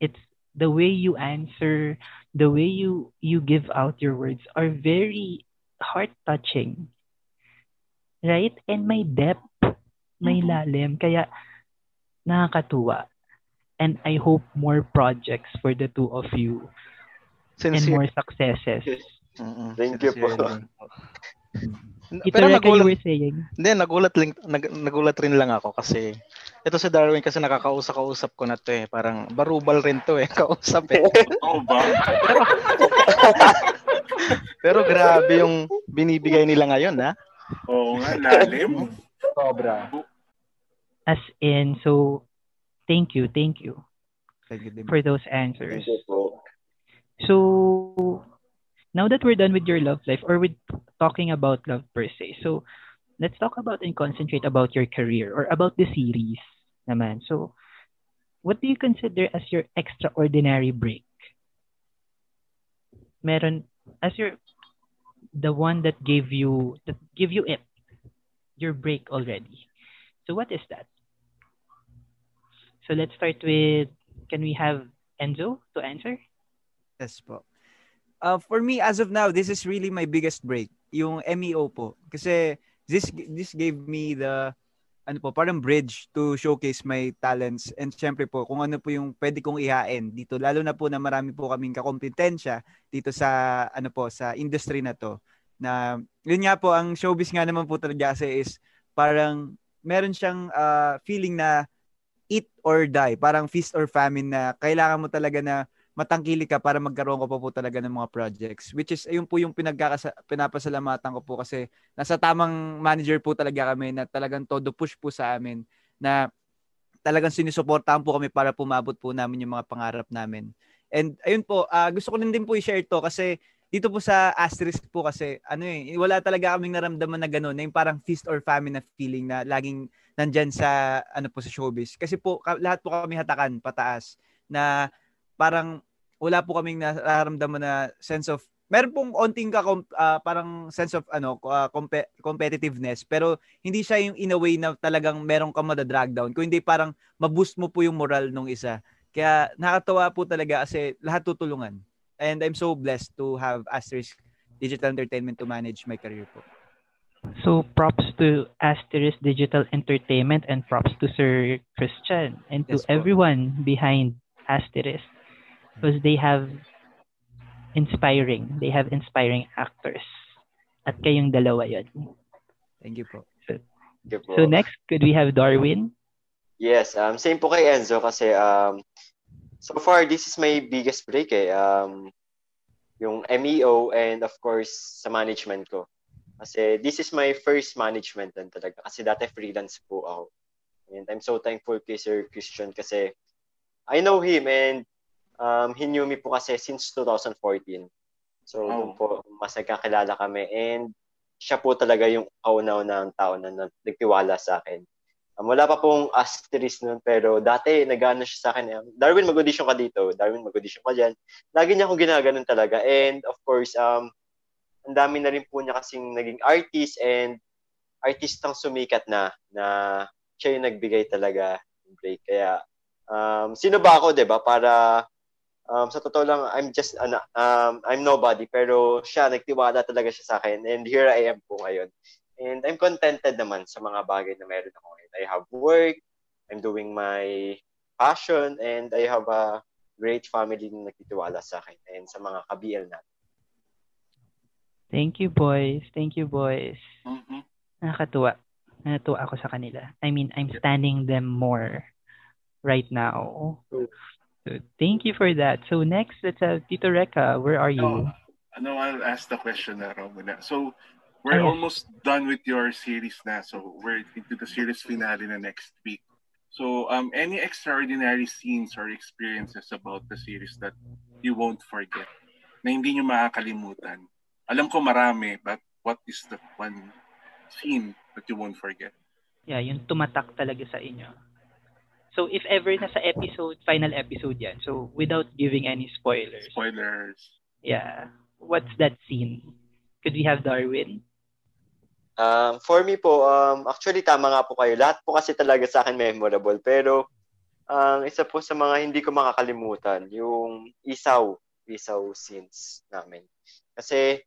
It's the way you answer, the way you you give out your words are very heart touching. Right? And may depth, may Mhm. lalim kaya nakakatuwa. And I hope more projects for the two of you and Sincere. more successes. Mm-mm, Thank you po. Ito Pero Reka, you nagulat, were saying. hindi, nagulat, lang, nag, nagulat rin lang ako kasi ito si Darwin kasi nakakausap-kausap ko na to eh. Parang barubal rin to eh, kausap eh. Oo ba? Pero grabe yung binibigay nila ngayon ha. Oo nga, lalim. Sobra. As in, so, thank you, thank you Thank you din. for those Thank answers. So, now that we're done with your love life or with talking about love per se, so let's talk about and concentrate about your career or about the series naman. So, what do you consider as your extraordinary break? Meron, as your, the one that gave you, that give you it, your break already. So, what is that? So, let's start with, can we have Enzo to answer? Yes po. Uh, for me, as of now, this is really my biggest break. Yung MEO po. Kasi this this gave me the ano po, parang bridge to showcase my talents and syempre po kung ano po yung pwede kong ihain dito lalo na po na marami po kaming kakompetensya dito sa ano po sa industry na to na yun nga po ang showbiz nga naman po talaga kasi is parang meron siyang uh, feeling na eat or die parang feast or famine na kailangan mo talaga na matangkili ka para magkaroon ko pa po talaga ng mga projects. Which is, ayun po yung pinagkakasa, pinapasalamatan ko po kasi nasa tamang manager po talaga kami na talagang todo push po sa amin na talagang sinusuportahan po kami para pumabot po namin yung mga pangarap namin. And ayun po, ah, gusto ko rin din po i-share to kasi dito po sa asterisk po kasi ano eh, wala talaga kaming naramdaman na gano'n, na yung parang feast or famine na feeling na laging nandyan sa ano po sa showbiz. Kasi po ka- lahat po kami hatakan pataas na parang wala po kaming nararamdaman na sense of meron pong onting ka ah, parang sense of ano ah, compe- competitiveness pero hindi siya yung in a way na talagang meron ka madadrag down kung hindi parang ma-boost mo po yung moral nung isa. Kaya nakakatawa po talaga kasi lahat tutulungan. And I'm so blessed to have Asterisk Digital Entertainment to manage my career po. So props to Asterisk Digital Entertainment and props to Sir Christian and to Yes everyone behind Asterisk because they have inspiring, they have inspiring actors. At kayong dalawa yun. thank you po Thank you po. So next, could we have Darwin? Yes, um, same po kay Enzo kasi um, so far this is my biggest break eh. Um, yung MEO and of course sa management ko. Kasi this is my first management din talaga. Kasi dati freelance po ako. And I'm so thankful kay Sir Christian kasi I know him and um, he knew me po kasi since 2014. So, Oh. doon po mas nagkakilala kami and siya po talaga yung kauna-unang tao na nag- nagtiwala sa akin. Um, wala pa pong asterisk nun, pero dati nagano siya sa akin, um, Darwin, mag-audition ka dito. Darwin, mag-audition ka dyan. Lagi niya akong ginaganon talaga. And of course, um, ang dami na rin po niya kasing naging artist and artistang sumikat na, na siya yung nagbigay talaga ng break. Kaya, um, sino ba ako, 'di ba Para, um, sa totoo lang, I'm just, ano, um, I'm nobody, pero siya, nagtiwala talaga siya sa akin. And here I am po ngayon. And I'm contented naman sa mga bagay na meron ako ngayon. I have work, I'm doing my passion, and I have a great family na nagtitiwala sa akin and sa mga ka-BL natin. Thank you, boys. Thank you, boys. Mhm. Nakakatuwa. natuwa ako sa kanila. I mean, I'm standing them more right now. So, thank you for that. So next, let's have Tito Reka. Where are you? No, no, I'll ask the question na muna. So, we're Ayan. almost done with your series na. So, we're into the series finale na next week. So, um, any extraordinary scenes or experiences about the series that you won't forget? Na hindi nyo makakalimutan? Alam ko marami, but what is the one scene that you won't forget? Yeah, yung tumatak talaga sa inyo. So if ever nasa episode, final episode yan. So without giving any spoilers. Spoilers. Yeah. What's that scene? Could we have Darwin? Um, for me po, um, actually tama nga po kayo. Lahat po kasi talaga sa akin memorable. Pero ang isa po sa mga hindi ko makakalimutan, yung isaw, isaw scenes namin. Kasi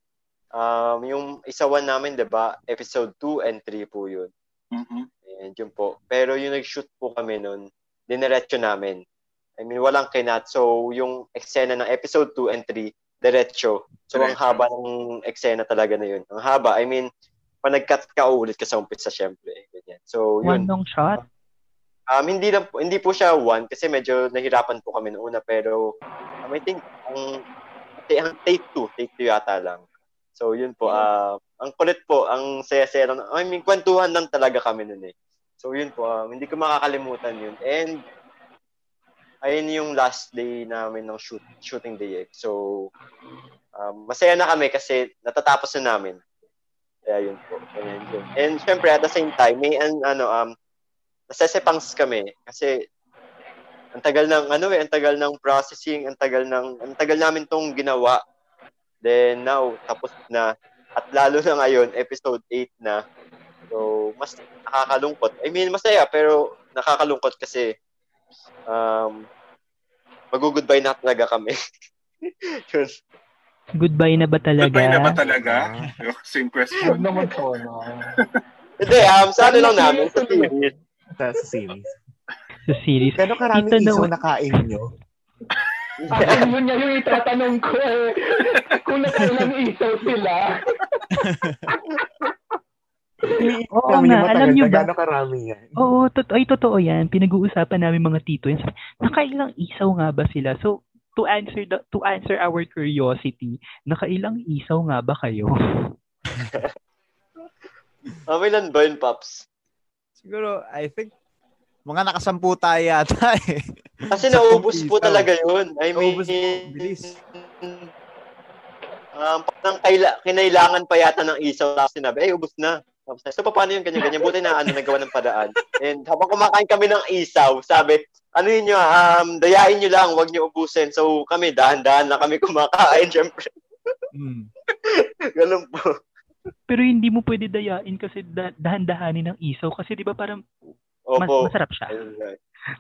um, yung isawan namin, 'di ba? Episode 2 and 3 po 'yun. Mhm. And yun po. Pero yung nag-shoot po kami nun, dinerecho namin. I mean, walang kinat. So, yung eksena ng episode 2 and 3, diretso. So, ang Diretso. haba ng eksena talaga na yun. Ang haba, I mean, pa nag-cut ka ulit ka sa umpisa, syempre. Ganyan. So, One yun. long shot? Um, hindi, lang, po- hindi po siya one kasi medyo nahirapan po kami noong una. Pero, um, I think, ang, ang take 2, take 2 yata lang. So, yun po. ah ang kulit po, ang saya-saya lang. I mean, kwentuhan lang talaga kami nun eh. So, yun po. um, hindi ko makakalimutan yun. And, ayun yung last day namin ng shoot, shooting day eh. So, um, masaya na kami kasi natatapos na namin. Kaya yun po. And, yun. And syempre, at the same time, may an, ano, um, nasesepangs kami kasi ang tagal ng ano eh, ang tagal ng processing, ang tagal ng ang tagal namin tong ginawa. Then now tapos na at lalo na ngayon episode 8 na. So mas nakakalungkot. I mean masaya pero nakakalungkot kasi um mag-goodbye na talaga kami. Yun. Goodbye na ba talaga? Goodbye na ba talaga? Same Huwag question. naman po, no? Hindi, um, sa ano lang namin, sa series. Sa, series. Sa series. Gano'ng karaming Tito, no. isaw na kain nyo? Akin mo niya yung itatanong ko eh. Kung nakailang isaw sila. Oo Kami nga, alam nyo ba? Gano'ng karami yan? Oo, tot ay totoo yan. Pinag-uusapan namin mga tito yan. Nakailang isaw nga ba sila? So, to answer the, to answer our curiosity, nakailang isaw nga ba kayo? Um, ilan ba yun, Pops? Siguro, I think, mga nakasampu tayo yata eh. Kasi naubos po talaga yun. I mean, Naubos po, bilis. Um, parang kaila, kinailangan pa yata ng isaw tapos sinabi, eh, ubos na. Tapos, so, paano yung ganyan-ganyan? Buti na ano, nagawa ng paraan. And habang kumakain kami ng isaw, sabi, ano yun nyo, um, dayain nyo lang, wag nyo ubusin. So, kami, dahan-dahan lang kami kumakain, syempre. Mm. Ganun po. Pero hindi mo pwede dayain kasi da- dahan-dahanin ng isaw kasi 'di ba parang mas, Opo. masarap siya. Ayun nga.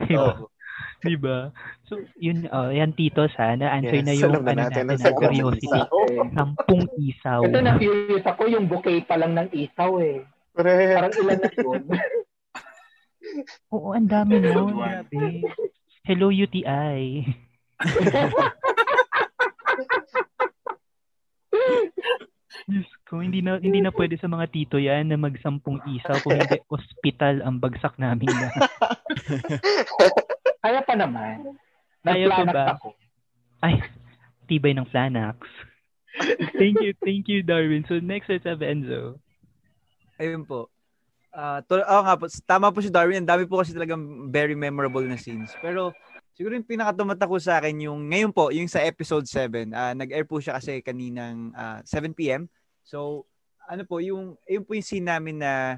'Di ba? Oo. 'Di ba? So, yun oh, yan tito sana answer Yes, na yung alam na ano natin natin, na sagot. curiosity. Sampung isaw. Ito na-curious ako, yung bouquet pa lang ng isaw eh. Correct. Parang ilan na yun. Oo, ang dami one. Grabe. Hello UTI. Diyos ko, hindi na hindi na pwede sa mga tito yan na magsampung isaw kung hindi ospital ang bagsak namin na. Kaya pa naman. Nagplanak ba? ako. Ay, tibay ng Flanax. thank you, thank you, Darwin. So next, let's have Enzo. Ayun po. Ah, to, oh, nga po, tama po si Darwin. Ang dami po kasi talagang very memorable na scenes. Pero siguro yung pinakatumatak ko sa akin yung ngayon po, yung sa episode 7. ah nag-air po siya kasi kaninang ah, 7 p.m. So, ano po, yung, yun po yung scene namin na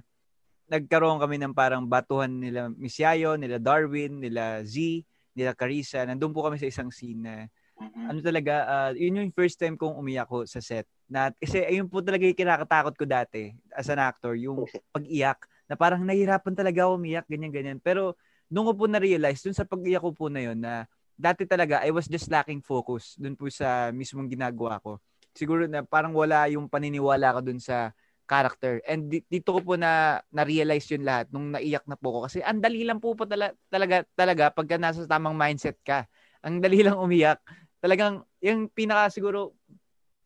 nagkaroon kami ng parang batuhan nila Miss Yayo, nila Darwin, nila Z, nila Carissa. Nandun po kami sa isang scene na Mhm. ano talaga, ah, yun yung first time kong umiyak ko sa set. Na, kasi ayun po talaga yung kinakatakot ko dati as an actor, yung pag-iyak, na parang nahihirapan talaga ako umiyak, ganyan-ganyan. Pero nung ko po na-realize, dun sa pag-iyak ko po na yun, na dati talaga, I was just lacking focus dun po sa mismong ginagawa ko. Siguro na parang wala yung paniniwala ko dun sa character. And di- dito ko po na na-realize yun lahat nung naiyak na po ko. Kasi ang dali lang po po tala- talaga, talaga pagka nasa tamang mindset ka. Ang dali lang umiyak talagang yung pinaka siguro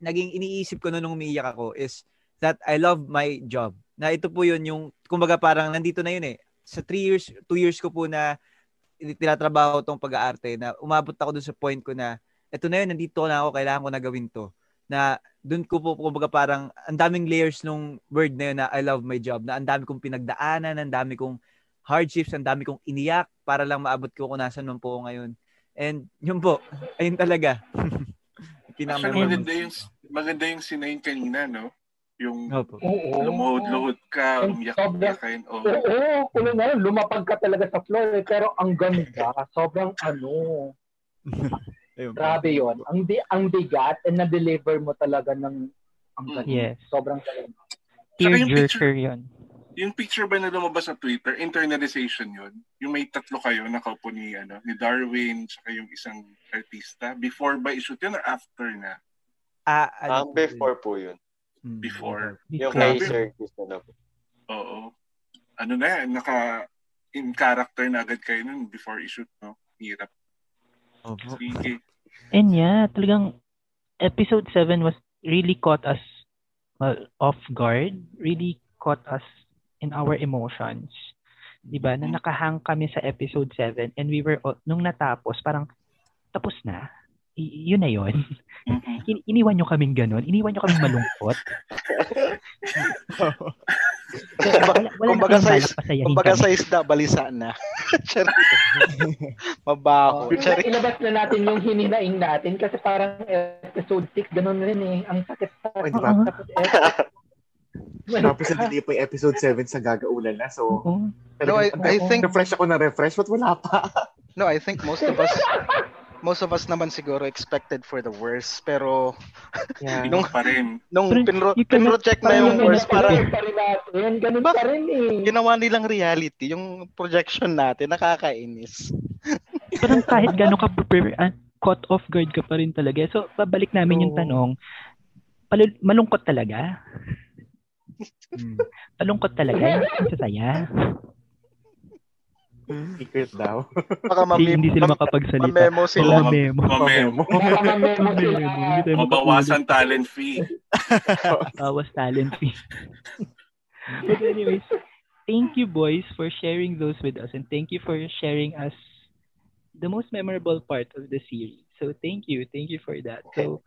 naging iniisip ko nung umiiyak ako is that I love my job. na ito po yun yung, kumbaga parang nandito na yun eh. Sa three years, two years ko po na tinatrabaho tong pag-aarte na umabot ako dun sa point ko na eto na yun, nandito na ako, kailangan ko na gawin to. Na dun ko po, kumbaga parang ang daming layers nung word na yun na I love my job, na ang dami kong pinagdaanan, ang dami kong hardships, ang dami kong iniyak para lang maabot ko kung nasan man po ako ngayon. And yun po, ayun talaga. Actually, maganda yung, maganda yung sinayin kanina, no? Yung Opo. Oo. lumuhod-luhod ka, And umiyak-iyakin. Oh. Oo, kulo na yun. Lumapag ka talaga sa floor eh. Pero ang ganda. Sobrang ano. Ayun. Grabe yon Ang, di, ang bigat and na-deliver mo talaga ng ang ganda. Yes. Sobrang galing. Tearjerker yun. Yung picture ba na lumabas sa Twitter, internalization yun? Yung may tatlo kayo nakaupo ni, ano, ni Darwin, saka yung isang artista. Before ba i-shoot yun or after na? Ah, Um, ano po yun? before po yun. Hmm, Before. Yung Before. kay Sir Chris na po. Oo. Ano na yan, naka in character na agad kayo nun before i-shoot, no? Hirap. Opo. Sige. And yeah, talagang episode 7 was really caught us well, off guard, really caught us in our emotions. 'Di ba? Na nakahang kami sa episode 7 and we were nung natapos parang tapos na. I- yun na yun. In- iniwan nyo kaming ganun. Iniwan nyo kaming malungkot. wala, wala Kumbaga na sa is- Kumbaga sa isda, balisa na. Mabaho. Oh, ilabas na natin yung hininaing natin kasi parang episode 6, ganun rin eh. Ang sakit sa Oh, di ba? Tapos, Tapos hindi pa yung episode 7 sa gagaulan na. So. No, I- I think- refresh ako na refresh, but wala pa. No, I think most of us most of us naman siguro expected for the worst. Pero Yeah. Nung- pa rin. nung pinro, pinroject na yung yung worst, parang pa rin natin. Ganun Ba- pa rin eh. ginawa nilang reality. Yung projection natin, nakakainis. Parang kahit gano'n ka prepare, ah, caught off guard ka pa rin talaga. So, babalik namin yung Oo. tanong, palu- malungkot talaga? Hmm. Malungkot talaga? Yung sasaya? Secret daw. Baka Hindi, mami- hindi sila makapagsalita. mamemo sila. Memo. Mamemo. Mamemo tayo Mabawasan talent fee. Bawas talent fee. But anyways, thank you boys for sharing those with us and thank you for sharing us the most memorable part of the series. So thank you. Thank you for that. So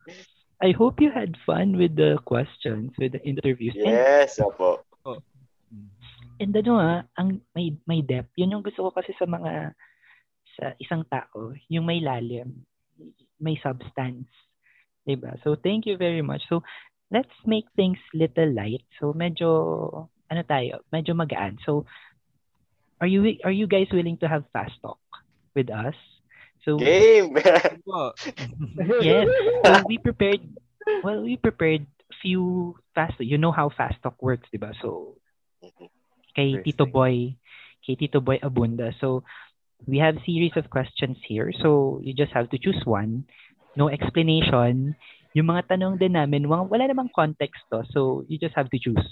I hope you had fun with the questions, with the interviews. Yes, opo. And ano ah, ang may may depth. Yun yung gusto ko kasi sa mga sa isang tao, yung may lalim, may substance. 'Di ba? So thank you very much. So let's make things little light. So medyo ano tayo, medyo magaan. So are you are you guys willing to have fast talk with us? So Game! Yes. So we prepared well, we prepared few fast you know how fast talk works, 'di ba? So kay Tito. Boy, kay Tito Boy Abunda. So we have series of questions here. So you just have to choose one. No explanation. Yung mga tanong din namin, wala, namang context to. So you just have to choose.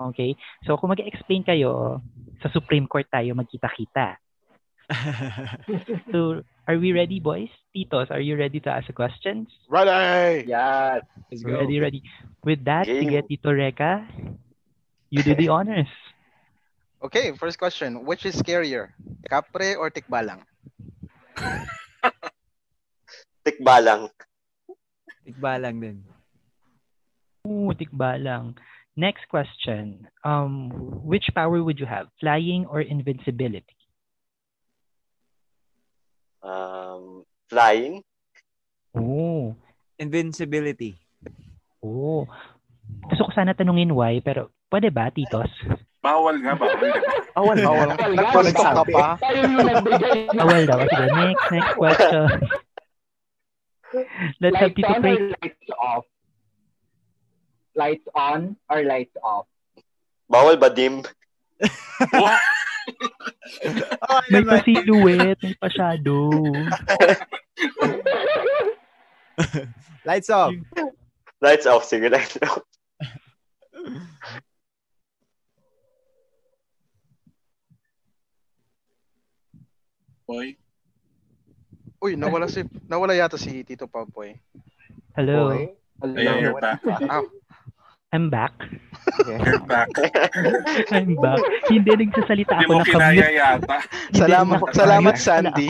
Okay? So kung mag-explain kayo, sa Supreme Court tayo magkita-kita. So are we ready, boys? Titos, are you ready to ask the questions? Ready! Yes. Let's go. Ready, ready. With that, sige, Tito Reka, you do the honors. Okay, first question. Which is scarier? Kapre or tikbalang? Tikbalang. Tikbalang din. Ooh, tikbalang. Next question. Um, which power would you have? Flying or invincibility? Um, flying. Oh, Invincibility. oh. Gusto ko sana tanungin why, pero pwede ba, Titos? Bawal nga, bawal. Bawal, bawal. Bawal, ka nagsabi. pa. Tayo yung nagbigay Bawal daw. Sige, next, next question. Let's have lights Tito on Pray. lights off? Lights on or lights off? Bawal ba dim? Oh, May naman. pa-silhouette, may pa-shadow. Lights off. Lights off. Sige, lights off. Boy. Uy, nawala si nawala yata si Tito Pampoy. Hello. Boy. Ayan, you're back. Ah, I'm back. You're back. I'm back. Hindi nagsasalita Hindi ako. mo kinaya Nakamute, yata. Salamat, salamat Sandy.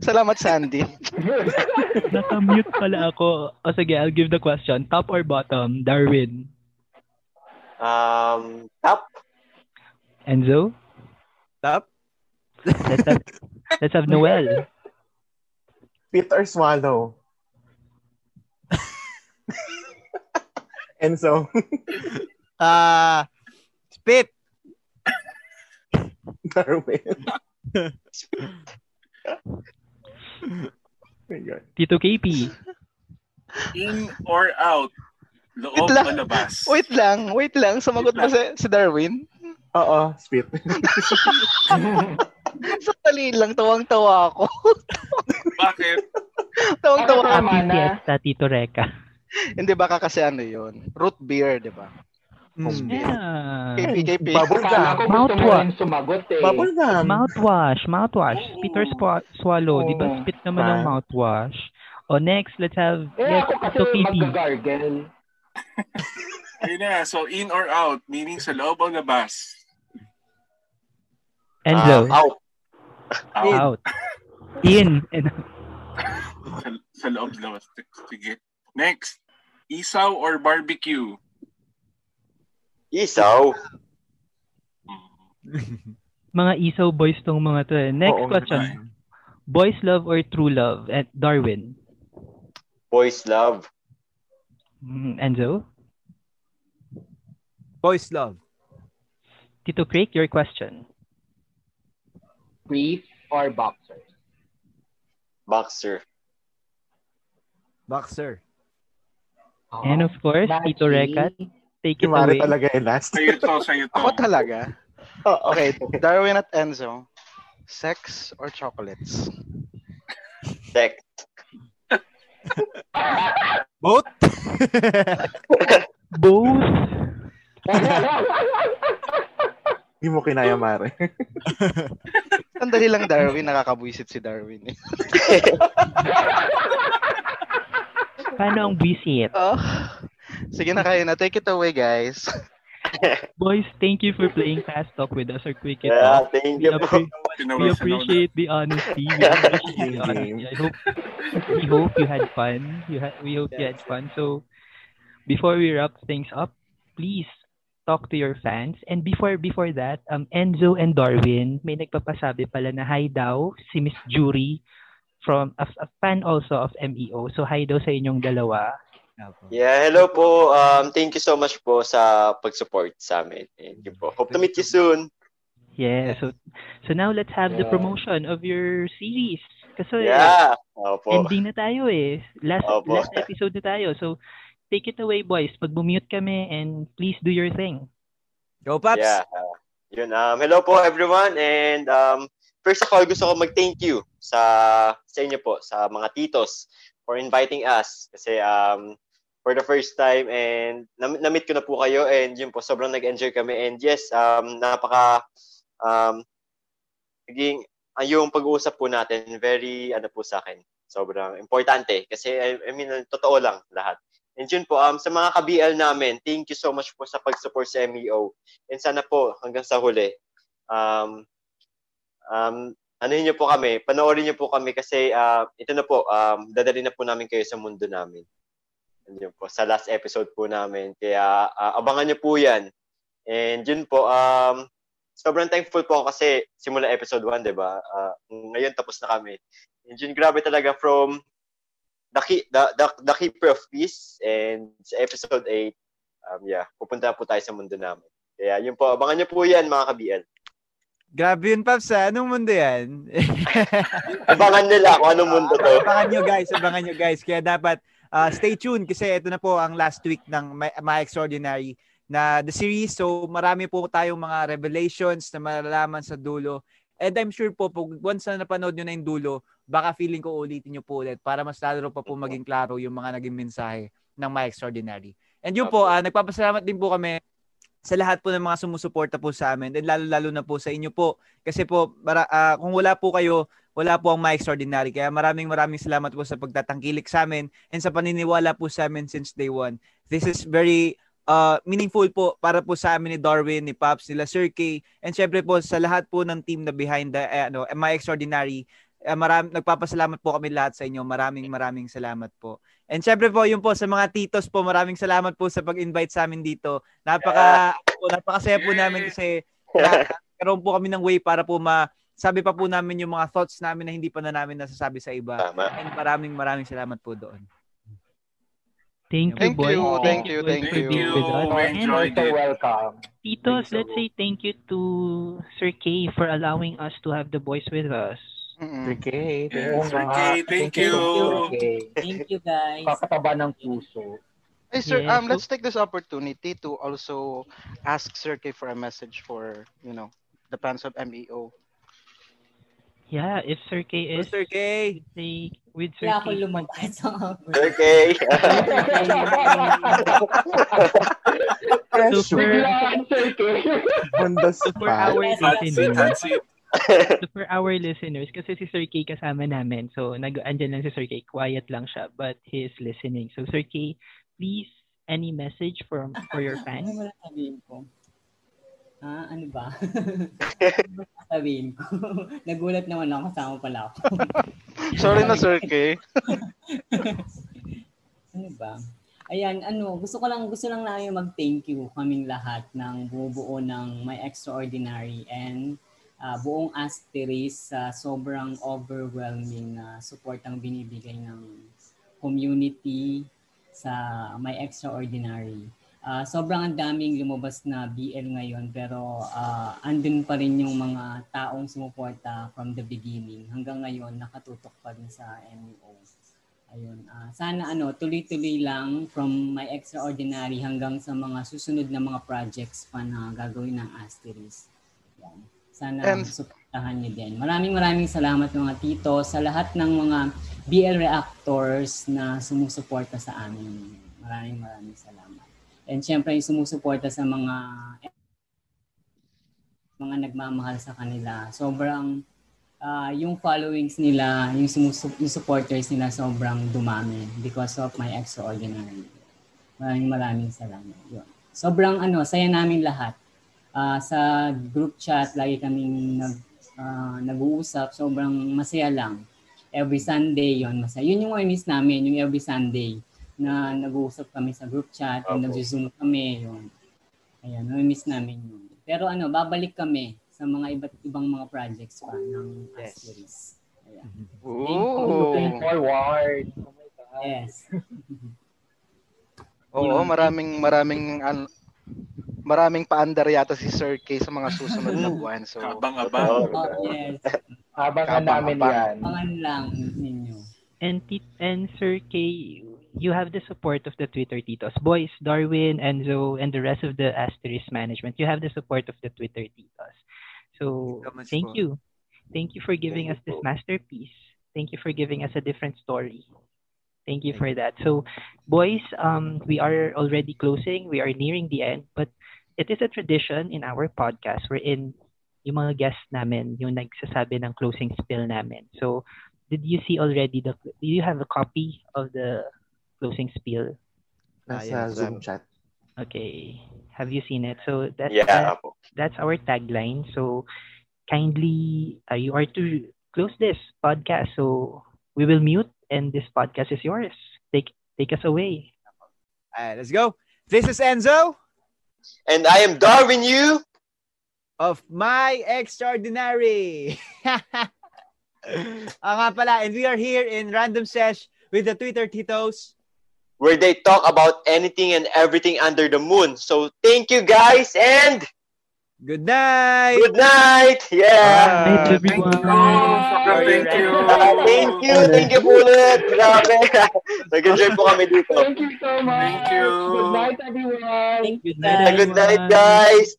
Salamat Sandy. nakamute pala ako. O sige, I'll give the question. Top or bottom? Darwin. Um, top. Enzo? Top? Let's have, let's have Noel. Spit or swallow? Enzo. Ah, spit. Darwin. my God. Tito KP. In or out? Loob Wait lang. o labas? Wait lang, wait lang. Sumagot ba si, si Darwin? Oo, spit. Sandali lang, tawang-tawa ako. Bakit? tawang-tawa ako. Happy na. Fiesta, Tito Reka. Hindi baka kasi ano yun? Root beer, di ba? Mm. Yeah. KP, KP. Bubble Akala ko gum. gusto mo Mouthwash. sumagot eh. Bubble gum. Mouthwash. Mouthwash. Spit or swa- swallow. Di ba Oo. spit naman ng Ba? mouthwash? O next, let's have Eh yes, ako kasi KP. mag-gargle. Ayun na. So, in or out? Meaning sa loob o labas? Enzo. Um, out. Out. out. In. And, Sa, sa loob labas. Sige. Next. Isaw or barbecue? Isaw. mga isaw boys tong mga to eh. Next Oo, question. Boys love or true love? At Darwin. Boys love. Mm, Enzo. Boys love. Tito Craig, your question. Brief or boxers? Boxer. Boxer. And of course, Tito Rekat, take it Mari away. talaga yung last. Sa'yo to, sa'yo to. Ako talaga. Oo. Okay, Darwin at Enzo. Sex or chocolates? Sex. Both? Both. Hindi mo kinaya, Mari. Sandali lang, Darwin. Nakakabuisit si Darwin. Eh. Paano ang visit? Oh. Sige na kayo na. Take it away, guys. Boys, thank you for playing Fast Talk with us or Quick It Yeah, Talk. thank We, you po. appre- we appreciate the honesty. We appreciate the honesty. I hope we hope you had fun. You had we hope you had fun. So before we wrap things up, please talk to your fans. And before before that, um Enzo and Darwin, may nagpapasabi pala na hi daw si Miss Jury from a, a fan also of MEO. So hi daw sa inyong dalawa. Yeah, hello po. Um, thank you so much po sa pag-support sa amin. Thank you po. Hope to meet you soon. Yeah. So so now let's have the Yeah. promotion of your series. Kasi Yeah. Opo. ending na tayo eh. Last Opo. last episode na tayo. So take it away boys. Pag mute kami and please do your thing. Go, Paps. Yeah. uh, yun. Um, hello po everyone and um, first of all gusto ko mag-thank you sa sa inyo po sa mga titos for inviting us kasi um for the first time and nam- na-meet ko na po kayo and yun po sobrang nag-enjoy kami and yes um napaka um naging ah, yung pag-uusap po natin very ano po sa akin sobrang importante kasi I, I mean totoo lang lahat And yun po, um, sa mga ka-BL namin, thank you so much po sa pag-support sa MEO. And sana po, hanggang sa huli, um, um, ano niyo po kami, panoorin niyo po kami kasi uh, ito na po, um, dadali na po namin kayo sa mundo namin. And po, sa last episode po namin. Kaya uh, abangan niyo po yan. And yun po, um, sobrang thankful po ako kasi simula episode 1, di ba? Uh, ngayon tapos na kami. And yun, grabe talaga from the, Key- the, the, the Keeper of Peace and sa episode 8, um, yeah, pupunta po tayo sa mundo namin. Kaya yun po, abangan niyo po yan mga ka-BL. Grabe yun, Paps. Ha? Anong mundo yan? Abangan nila kung anong mundo to. abangan nyo, guys. Abangan nyo, guys. Kaya dapat uh, stay tuned kasi ito na po ang last week ng My, My Extraordinary na the series. So, marami po tayong mga revelations na malalaman sa dulo. And I'm sure po, pag once na napanood nyo na yung dulo, baka feeling ko ulitin nyo po ulit para mas lalo pa po maging klaro yung mga naging mensahe ng My Extraordinary. And yun po, ah, nagpapasalamat din po kami sa lahat po ng mga sumusuporta po sa amin and lalo-lalo na po sa inyo po. Kasi po para, ah, kung wala po kayo wala po ang My Extraordinary. Kaya maraming maraming salamat po sa pagtatangkilik sa amin and sa paniniwala po sa amin since day one. This is very uh, meaningful po para po sa amin ni Darwin, ni Pops, nila Sir K, and syempre po sa lahat po ng team na behind the eh, ano, My Extraordinary. Uh, maram, nagpapasalamat po kami lahat sa inyo. Maraming maraming salamat po. And syempre po, yung po sa mga titos po, maraming salamat po sa pag-invite sa amin dito. Napaka yeah. po, napakasaya po namin kasi na, karoon po kami ng way para po ma sabi pa po namin yung mga thoughts namin na hindi pa na namin nasasabi sa iba. Tama. And maraming maraming salamat po doon. Thank you, Thank boy. you, thank you, boys, thank you. with us. We And enjoyed So it. welcome. Titos, so. let's say thank you to Sir K for allowing us to have the boys with us. Okay, Yes, thank Sir you. K, thank you. Thank you guys. Kakataba ng puso. Hey, sir, Yes, um, let's take this opportunity to also ask Sir K for a message for, you know, the fans of MEO. Yeah, if Sir K So, is Sir K, with Sir ako K. lumabas Sir K. On the so for spot. our Hot seat, listeners, hot seat. so for our listeners, kasi si Sir K kasama namin, so nag andyan lang si Sir K, quiet lang siya, but he is listening. So Sir K, please, any message from for your Ano fans? mo sabihin ko? Ah, ano ba? sabihin ko? Nagulat naman ako, kasama pala ako. Sorry na, Sir K. ano ba? Ayan, ano, gusto ko lang, gusto lang namin mag-thank you kaming lahat ng bumubuo ng My Extraordinary and ah, buong Asteris sa sobrang overwhelming na support ang binibigay ng community sa My Extraordinary. Ah, sobrang ang daming lumabas na BL ngayon pero ah, andun pa rin yung mga taong sumuporta from the beginning. Hanggang ngayon, nakatutok pa rin sa MEO. Ayun. ah, sana ano, tuloy-tuloy lang from my extraordinary hanggang sa mga susunod na mga projects pa na gagawin ng Asteris. Yan. Sana And- suportahan niyo din. Maraming maraming salamat mga tito sa lahat ng mga BL reactors na sumusuporta sa amin. Maraming maraming salamat. And syempre yung sumusuporta sa mga mga nagmamahal sa kanila. Sobrang ah, yung followings nila, yung, sumusu- yung supporters nila sobrang dumami because of my extraordinary. Maraming maraming salamat. Yun. Sobrang ano, saya namin lahat. Ah, sa group chat, lagi kaming nag, ah, nag-uusap. Sobrang masaya lang. Every Sunday yon masaya. Yun yung miss namin, yung every Sunday na nag-uusap kami sa group chat, Opo. nag-zoom kami, yun. Ayan, miss namin yun. Pero ano, babalik kami sa mga iba't ibang mga projects pa ng Yes. series. Ayan. Ooh. forward. Oh my God. Yes. Oo, maraming maraming an, maraming paandar yata si Sir K sa mga susunod na buwan. So, Abang-abang. Oh, yes. Abangan namin yan. Pangan lang ninyo. And and Sir K, you have the support of the Twitter titos. Boys, Darwin, Enzo, and the rest of the Asterisk management. You have the support of the Twitter titos. So, Thank you so thank you. Thank you for giving Thank us this masterpiece. Thank you for giving us a different story. Thank you for that. So, boys, um, we are already closing. We are nearing the end, but it is a tradition in our podcast wherein yung mga guests namin, yung nagsasabi ng closing spiel namin. So, did you see already the, do you have a copy of the closing spiel? Nasa Ah, yes, Zoom chat. Okay. Have you seen it? So, that's, Yeah, that- that's our tagline. So, kindly, uh, you are to close this podcast. So, we will mute and this podcast is yours. Take take us away. Alright, let's go. This is Enzo And I am Darwin Yu. of My Extraordinary. Ah, nga pala, and we are here in Random Sesh with the Twitter Titos. Where they talk about anything and everything under the moon. So thank you guys and Good night! good night. Yeah. Night, Thank you. everyone. Thank you. Ah, thank you. Thank you po ulit. Grabe. Nag-enjoy po kami dito. Thank you so much. Thank you. Good night, everyone. Thank you Good night. Good night, guys.